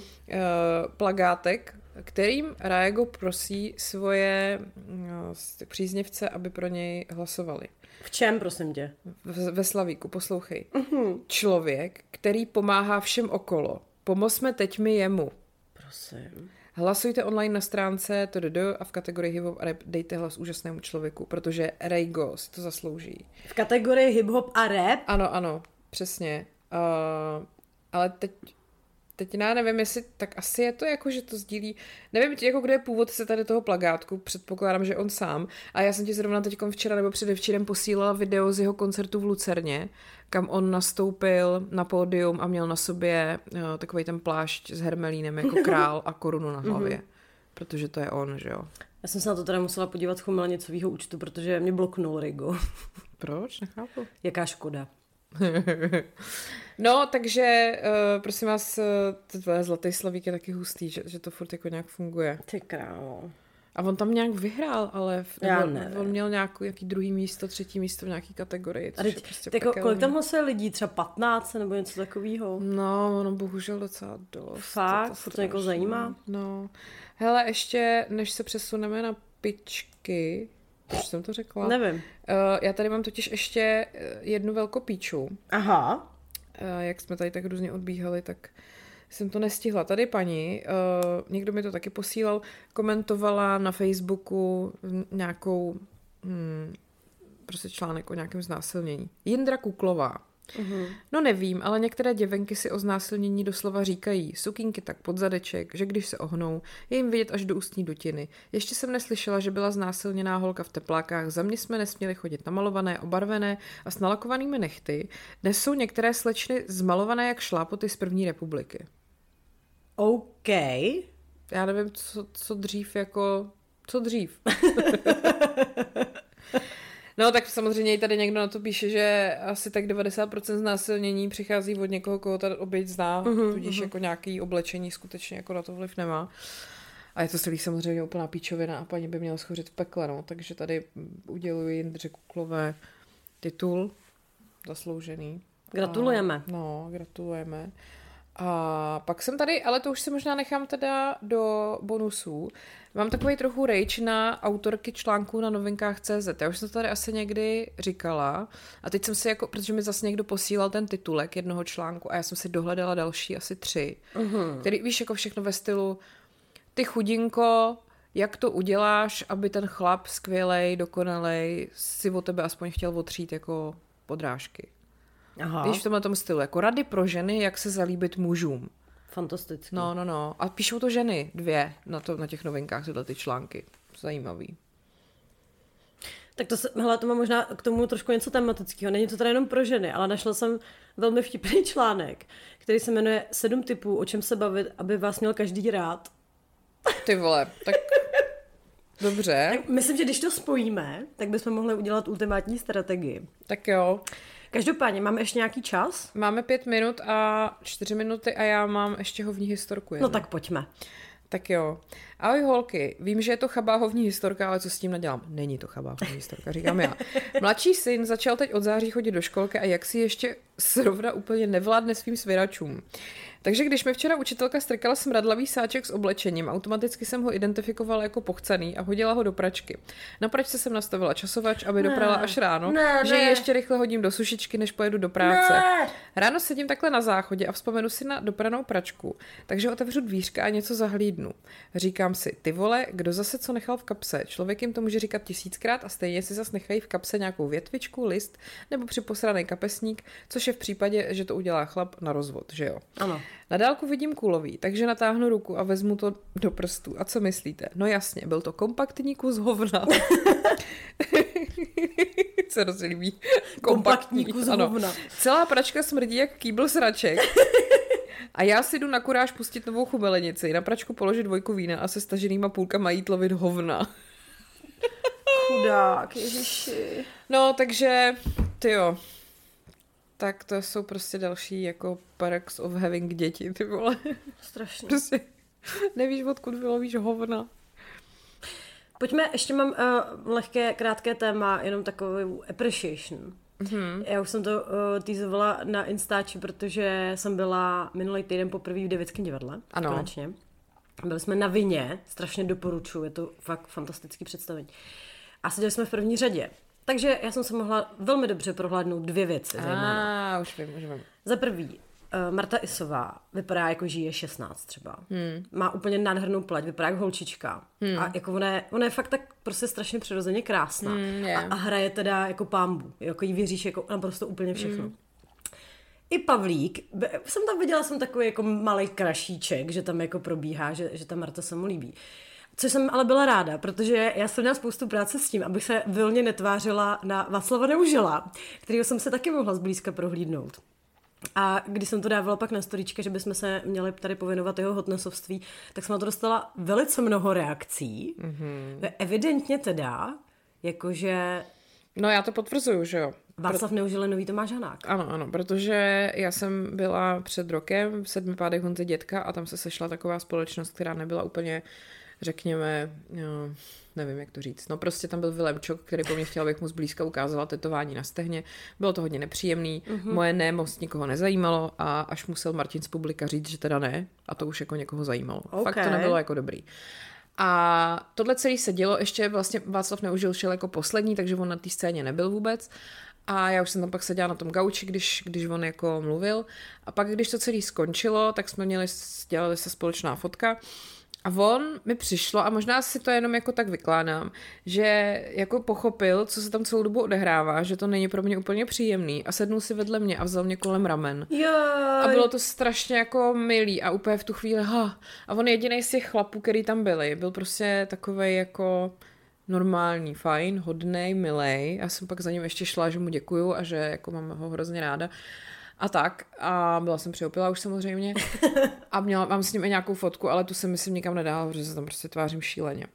plagátek, kterým Raego prosí svoje uh, příznivce, aby pro něj hlasovali. V čem, prosím tě? V, ve Slavíku, poslouchej. Mm-hmm. Člověk, který pomáhá všem okolo. Pomozme teď mi jemu. Prosím. Hlasujte online na stránce TDD a v kategorii hip hop a rap dejte hlas úžasnému člověku, protože Raigo si to zaslouží. V kategorii hip-hop a rap? Ano, ano, přesně. Uh, ale teď, teď já nevím, jestli, tak asi je to jako, že to sdílí, nevím, jako kdo je původce tady toho plagátku, předpokládám, že on sám. A já jsem ti zrovna teď včera nebo předevčírem posílala video z jeho koncertu v Lucerně, kam on nastoupil na pódium a měl na sobě uh, takový ten plášť s hermelínem jako král a korunu na hlavě. Protože to je on, že jo. Já jsem se na to teda musela podívat z chumelnicovýho účtu, protože mě bloknul Rigo. Proč? Nechápu. Jaká škoda. No, takže uh, prosím vás, ty tvoje zlatý slavík je taky hustý, že, že to furt jako nějak funguje. Ty krávo. A on tam nějak vyhrál, ale v, Já nebo, on měl nějaký, nějaký druhý místo, třetí místo v nějaký kategorii. A teď, prostě pekelný. kolik tam hlasuje lidí? Třeba 15 nebo něco takového? No, ono bohužel docela dost. Fakt? To- to Furt to někoho zajímá? No. Hele, ještě, než se přesuneme na pičky, už jsem to řekla. Nevím. Uh, já tady mám totiž ještě eh, jednu velkou píču. Aha. Eh, jak jsme tady tak různě odbíhali, tak jsem to nestihla. Tady paní, uh, někdo mi to taky posílal, komentovala na Facebooku nějakou, hmm, prostě článek o nějakém znásilnění. Jindra Kuklová. Mm-hmm. No nevím, ale některé děvenky si o znásilnění doslova říkají. Sukínky tak pod zadeček, že když se ohnou, je jim vidět až do ústní dutiny. Ještě jsem neslyšela, že byla znásilněná holka v teplákách. Za mě jsme nesměli chodit namalované, obarvené a s nalakovanými nechty. Dnes jsou některé slečny zmalované jak šlápoty z první republiky. OK. Já nevím, co, co dřív jako... Co dřív? No tak samozřejmě i tady někdo na to píše, že asi tak 90% znásilnění přichází od někoho, koho ta oběť zná, uh-huh, tudíž uh-huh. jako nějaký oblečení skutečně jako na to vliv nemá. A je to celý samozřejmě úplná píčovina a paní by měla schořit v pekle, no. Takže tady uděluji Jindře Kuklové titul zasloužený. Gratulujeme. A, no, gratulujeme. A pak jsem tady, ale to už si možná nechám teda do bonusů. Mám takový trochu rage na autorky článků na novinkách CZ. Já už jsem to tady asi někdy říkala a teď jsem si jako, protože mi zase někdo posílal ten titulek jednoho článku a já jsem si dohledala další asi tři, uh-huh. který víš jako všechno ve stylu ty chudinko, jak to uděláš, aby ten chlap skvělej, dokonalej si o tebe aspoň chtěl otřít jako podrážky. Aha. Víš, v tomhle tom stylu, jako rady pro ženy, jak se zalíbit mužům. Fantasticky. No, no, no. A píšou to ženy, dvě, na, to, na těch novinkách, tyhle ty články. Zajímavý. Tak to, se, hele, to má možná k tomu trošku něco tematického. Není to teda jenom pro ženy, ale našla jsem velmi vtipný článek, který se jmenuje Sedm typů, o čem se bavit, aby vás měl každý rád. Ty vole, tak dobře. Tak myslím, že když to spojíme, tak bychom mohli udělat ultimátní strategii. Tak jo. Každopádně, máme ještě nějaký čas? Máme pět minut a čtyři minuty a já mám ještě hovní historku. Jedno. No tak pojďme. Tak jo. Ahoj holky, vím, že je to chabá hovní historka, ale co s tím nadělám? Není to chabá hovní historka, říkám já. Mladší syn začal teď od září chodit do školky a jak si ještě zrovna úplně nevládne svým svěračům. Takže když mi včera učitelka strkala smradlavý sáček s oblečením, automaticky jsem ho identifikovala jako pochcený a hodila ho do pračky. Na pračce jsem nastavila časovač, aby ne, doprala až ráno, ne, že ji ještě rychle hodím do sušičky, než pojedu do práce. Ne. Ráno sedím takhle na záchodě a vzpomenu si na dopranou pračku, takže otevřu dvířka a něco zahlídnu. Říkám si, ty vole, kdo zase co nechal v kapse? Člověk jim to může říkat tisíckrát a stejně si zase nechají v kapse nějakou větvičku, list nebo připosraný kapesník, což je v případě, že to udělá chlap na rozvod, že jo? Ano. Na dálku vidím kulový, takže natáhnu ruku a vezmu to do prstů. A co myslíte? No jasně, byl to kompaktní kus hovna. se rozlíbí. Kompaktní kus ano. hovna. Celá pračka smrdí jak kýbl sraček. A já si jdu na kuráž pustit novou chubelenici, na pračku položit dvojku vína a se staženýma půlkama jít lovit hovna. Chudák, ježiši. No, takže, ty jo, tak to jsou prostě další jako perks of having děti, ty vole. Strašně. Prostě nevíš, odkud vylovíš hovna. Pojďme, ještě mám uh, lehké, krátké téma, jenom takový appreciation. Mm-hmm. Já už jsem to uh, týzovala na Instači, protože jsem byla minulý týden poprvé v Devickém divadle. Ano. Konečně. Byli jsme na vině, strašně doporučuji, je to fakt fantastický představení. A seděli jsme v první řadě. Takže já jsem se mohla velmi dobře prohlédnout dvě věci. A, ah, už vím, už vím. Za prvý, uh, Marta Isová vypadá jako žije 16 třeba. Hmm. Má úplně nádhernou pleť, vypadá jako holčička. Hmm. A jako ona je, ona je fakt tak prostě strašně přirozeně krásná. Hmm, yeah. a, a hraje teda jako pámbu. Jako jí věříš jako naprosto úplně všechno. Hmm. I Pavlík, jsem tam viděla jsem takový jako malý krašíček, že tam jako probíhá, že, že ta Marta se mu líbí. Což jsem ale byla ráda, protože já jsem měla spoustu práce s tím, abych se vilně netvářila na Václava Neužila, kterého jsem se taky mohla zblízka prohlídnout. A když jsem to dávala pak na storička, že bychom se měli tady pověnovat jeho hotnessovství, tak jsem na to dostala velice mnoho reakcí. Mm-hmm. Evidentně teda, jakože... No já to potvrzuju, že jo. Václav Pro... Neužil nový Tomáš Hanák. Ano, ano, protože já jsem byla před rokem v sedmi pádech Honzy dětka a tam se sešla taková společnost, která nebyla úplně řekněme, jo, nevím, jak to říct. No prostě tam byl Vilemčok, který po mně chtěl, abych mu zblízka ukázala tetování na stehně. Bylo to hodně nepříjemný, mm-hmm. moje nemost nikoho nezajímalo a až musel Martin z publika říct, že teda ne, a to už jako někoho zajímalo. Okay. Fakt to nebylo jako dobrý. A tohle celé se dělo, ještě vlastně Václav Neužil šel jako poslední, takže on na té scéně nebyl vůbec. A já už jsem tam pak seděla na tom gauči, když, když on jako mluvil. A pak, když to celé skončilo, tak jsme měli, dělali se společná fotka A on mi přišlo, a možná si to jenom jako tak vykládám, že jako pochopil, co se tam celou dobu odehrává, že to není pro mě úplně příjemný a sednul si vedle mě a vzal mě kolem ramen. Jaj. A bylo to strašně jako milý a úplně v tu chvíli, ha. A on jediný z těch chlapů, který tam byli, byl prostě takový jako normální, fajn, hodnej, milej. Já jsem pak za ním ještě šla, že mu děkuju a že jako mám ho hrozně ráda. A tak. A byla jsem přiopila už samozřejmě. A měla, mám s ním i nějakou fotku, ale tu jsem myslím nikam nedala, protože se tam prostě tvářím šíleně.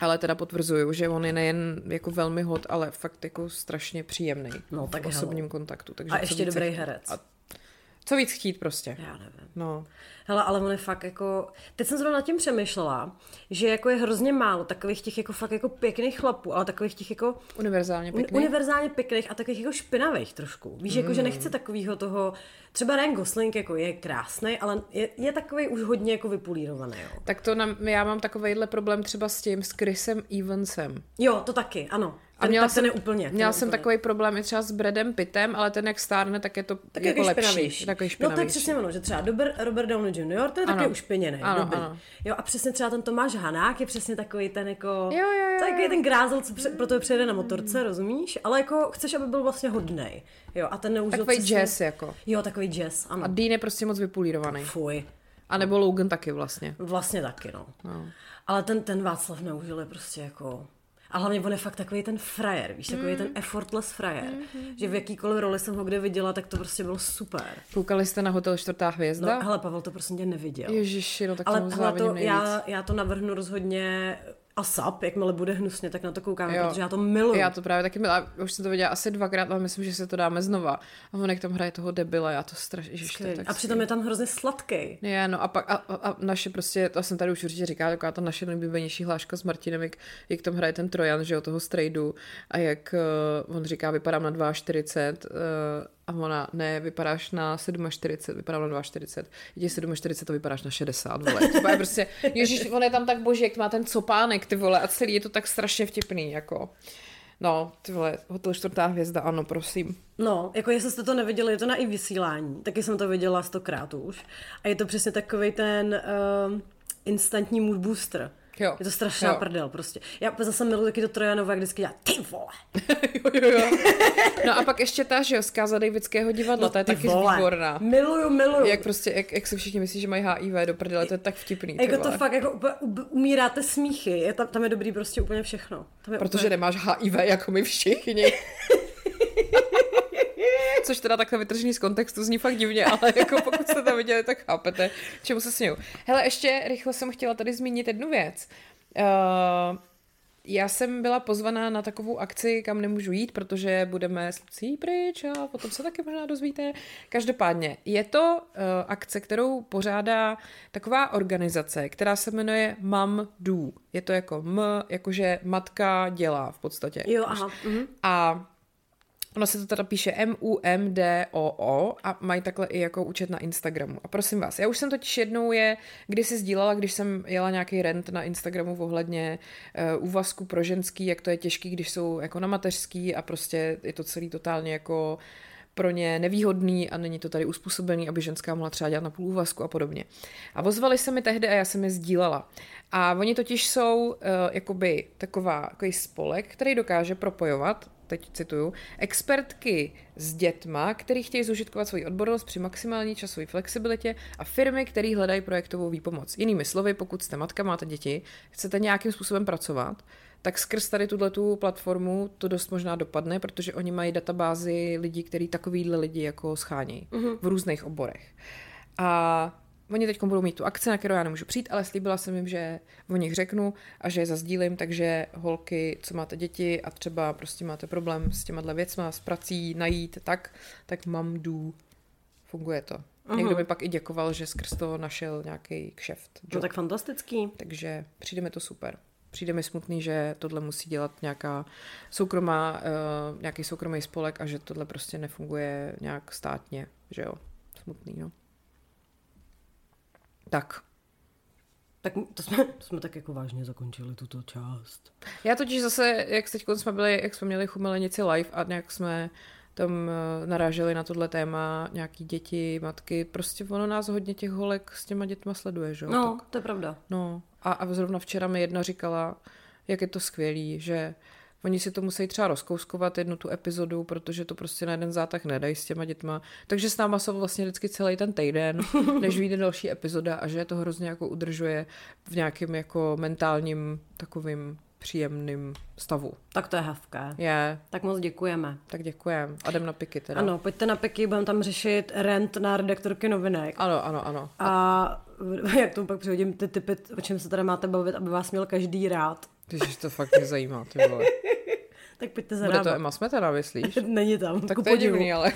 Ale teda potvrzuju, že on je nejen jako velmi hot, ale fakt jako strašně příjemný No, tak v osobním hello. kontaktu. Takže A ještě dobrý herec. A co víc chtít prostě. Já nevím. No. Hele, ale on je fakt jako... Teď jsem zrovna nad tím přemýšlela, že jako je hrozně málo takových těch jako fakt jako pěkných chlapů, ale takových těch jako Univerzálně un- pěkný. univerzálně pěkných a takových jako špinavých trošku. Víš, jako že nechce takového toho... Třeba Ryan Gosling jako je krásný, ale je, je takový už hodně jako vypulírovaný, jo. Tak to nám, já mám takovýhle problém třeba s tím, s Chrisem Evansem. Jo, to taky, ano. A měla jsem, je úplně. ten měla je jsem úplně. takový problém i třeba s Bradem Pittem, ale ten jak stárne, tak je to Tak jako jako lepší. špinavější. Takový No to je špinavější. přesně ono, že třeba Robert, Robert Downey Jr., ten je Ano. taky ušpiněný, Ano, dobrý. ano. Jo a přesně třeba ten Tomáš Hanák je přesně takový ten jako... Jo, jo, jo, Takový ten grázel, co pře- proto přijede na motorce, rozumíš? Ale jako chceš, aby byl vlastně hodnej. Jo a ten neužil Takový přesně- jazz jako. Jo, takový jazz, ano. A Dean je prostě moc vypulírovaný. Fuj. A nebo Logan taky vlastně. Vlastně taky, no. No. Ale ten, ten Václav Neužil je prostě jako... A hlavně on je fakt takový ten frajer, víš, takový Mm. ten effortless frajer. Mm-hmm. Že v jakýkoliv roli jsem ho kde viděla, tak to prostě bylo super. Koukali jste na hotel čtvrtá hvězda? No, hele, Pavel to prostě tě neviděl. Ježiši, no tak Ale hele, to, nejvíc. já, já to navrhnu rozhodně ASAP, jakmile bude hnusně, tak na to koukáme, Jo. protože já to miluju. Já to právě taky miluji. Už jsem to viděla asi dvakrát, ale myslím, že se to dáme znova. A on jak tam hraje toho debila, já to strašně, a přitom je tam hrozně sladký. Je, no a pak a, a, a naše prostě, to jsem tady už určitě říkala, taková ta naše nejoblíbenější hláška s Martinem, jak, jak tam hraje ten Trojan, že jo, toho strejdu a jak uh, on říká, vypadám na 2,40 uh, a ona, ne, vypadáš na 47, vypadám na 2,40, je 47, to vypadáš na 60, vole. Je prostě, ježiš, on je tam tak boží, jak má ten copánek, ty vole, a celý je to tak strašně vtipný, jako. No, ty vole, hotel čtvrtá hvězda, ano, prosím. No, jako jestli jste to neviděli, je to na i vysílání, taky jsem to viděla stokrát už. A je to přesně takový ten um, instantní mood booster. Jo. Je to strašná Jo. prdel prostě. Já zase miluji taky to Trojanova, jak vždycky dělá ty vole. jo, jo, jo. No a pak ještě ta, že jo, zkáza Davidského divadla, to je ty taky vole. výborná. Miluju, miluju. Jak prostě, jak, jak se všichni myslí, že mají HIV do prdele, to je tak vtipný. jako to fakt jako úplně umíráte smíchy. Je tam, tam je dobrý prostě úplně všechno. Tam je Protože úplně... nemáš HIV jako my všichni. Což teda takhle vytržený z kontextu zní fakt divně, ale jako pokud jste to viděli, tak chápete, čemu se směju. Hele, ještě rychle jsem chtěla tady zmínit jednu věc. Uh, já jsem byla pozvaná na takovou akci, kam nemůžu jít, protože budeme s Lucí pryč a potom se taky možná dozvíte. Každopádně je to uh, akce, kterou pořádá taková organizace, která se jmenuje Mam Do. Je to jako M, jakože matka dělá v podstatě. Jo, aha. Mhm. A ono se to teda píše M-U-M-D-O-O a mají takhle i jako účet na Instagramu. A prosím vás, já už jsem totiž jednou je kdysi sdílela, když jsem jela nějaký rent na Instagramu ohledně uh, úvazku pro ženský, jak to je těžký, když jsou jako na mateřský a prostě je to celý totálně jako pro ně nevýhodný a není to tady uspůsobený, aby ženská mohla třeba dělat na půl úvazku a podobně. A ozvali se mi tehdy a já jsem je sdílela. A oni totiž jsou uh, jakoby taková, takový spolek, který dokáže propojovat teď cituju, expertky s dětma, který chtějí zužitkovat svoji odbornost při maximální časové flexibilitě a firmy, které hledají projektovou výpomoc. Jinými slovy, pokud jste matka, máte děti, chcete nějakým způsobem pracovat, tak skrz tady tuto platformu to dost možná dopadne, protože oni mají databázi lidí, který takovýhle lidi jako schánějí mm-hmm. v různých oborech. A Oni teď budou mít tu akci, na kterou já nemůžu přijít, ale slíbila jsem jim, že o nich řeknu a že je zazdílím, takže holky, co máte děti a třeba prostě máte problém s těma věcma, s prací, najít, tak, tak mam dů. Funguje to. Uh-huh. Někdo mi pak i děkoval, že skrz to našel nějaký kšeft. No tak fantastický. Takže přijde mi to super. Přijde mi smutný, že tohle musí dělat nějaká soukromá, uh, nějaký soukromý spolek a že tohle prostě nefunguje nějak státně, že jo. Smutný, no. Tak. Tak to jsme, to jsme tak jako vážně zakončili tuto část. Já totiž zase, jak teď jsme byli, jak jsme měli chumelenici live a nějak jsme tam eh, naráželi na tohle téma nějaký děti, matky, prostě ono nás hodně těch holek s těma dětma sleduje, že jo? No, tak, to je pravda. No a, a zrovna včera mi jedna říkala, jak je to skvělý, že Oni si to musí třeba rozkouskovat jednu tu epizodu, protože to prostě na jeden zátah nedají s těma dětma. Takže s náma jsou vlastně vždycky celý ten týden, než vyjde další epizoda a že to hrozně jako udržuje v nějakém jako mentálním takovým příjemným stavu. Tak to je hezké. Je. Tak moc děkujeme. Tak děkujeme. A jdem na piky teda. Ano, pojďte na piky, budeme tam řešit rent na redaktorky novinek. Ano, ano, ano. A jak tomu pak přihodím ty typy, o čem se tady máte bavit, aby vás měl každý rád. Když to fakt nezajímá, ty vole. tak pojďte za Bude to Emma Smetana, myslíš? Není tam. Tak to je divný, ale...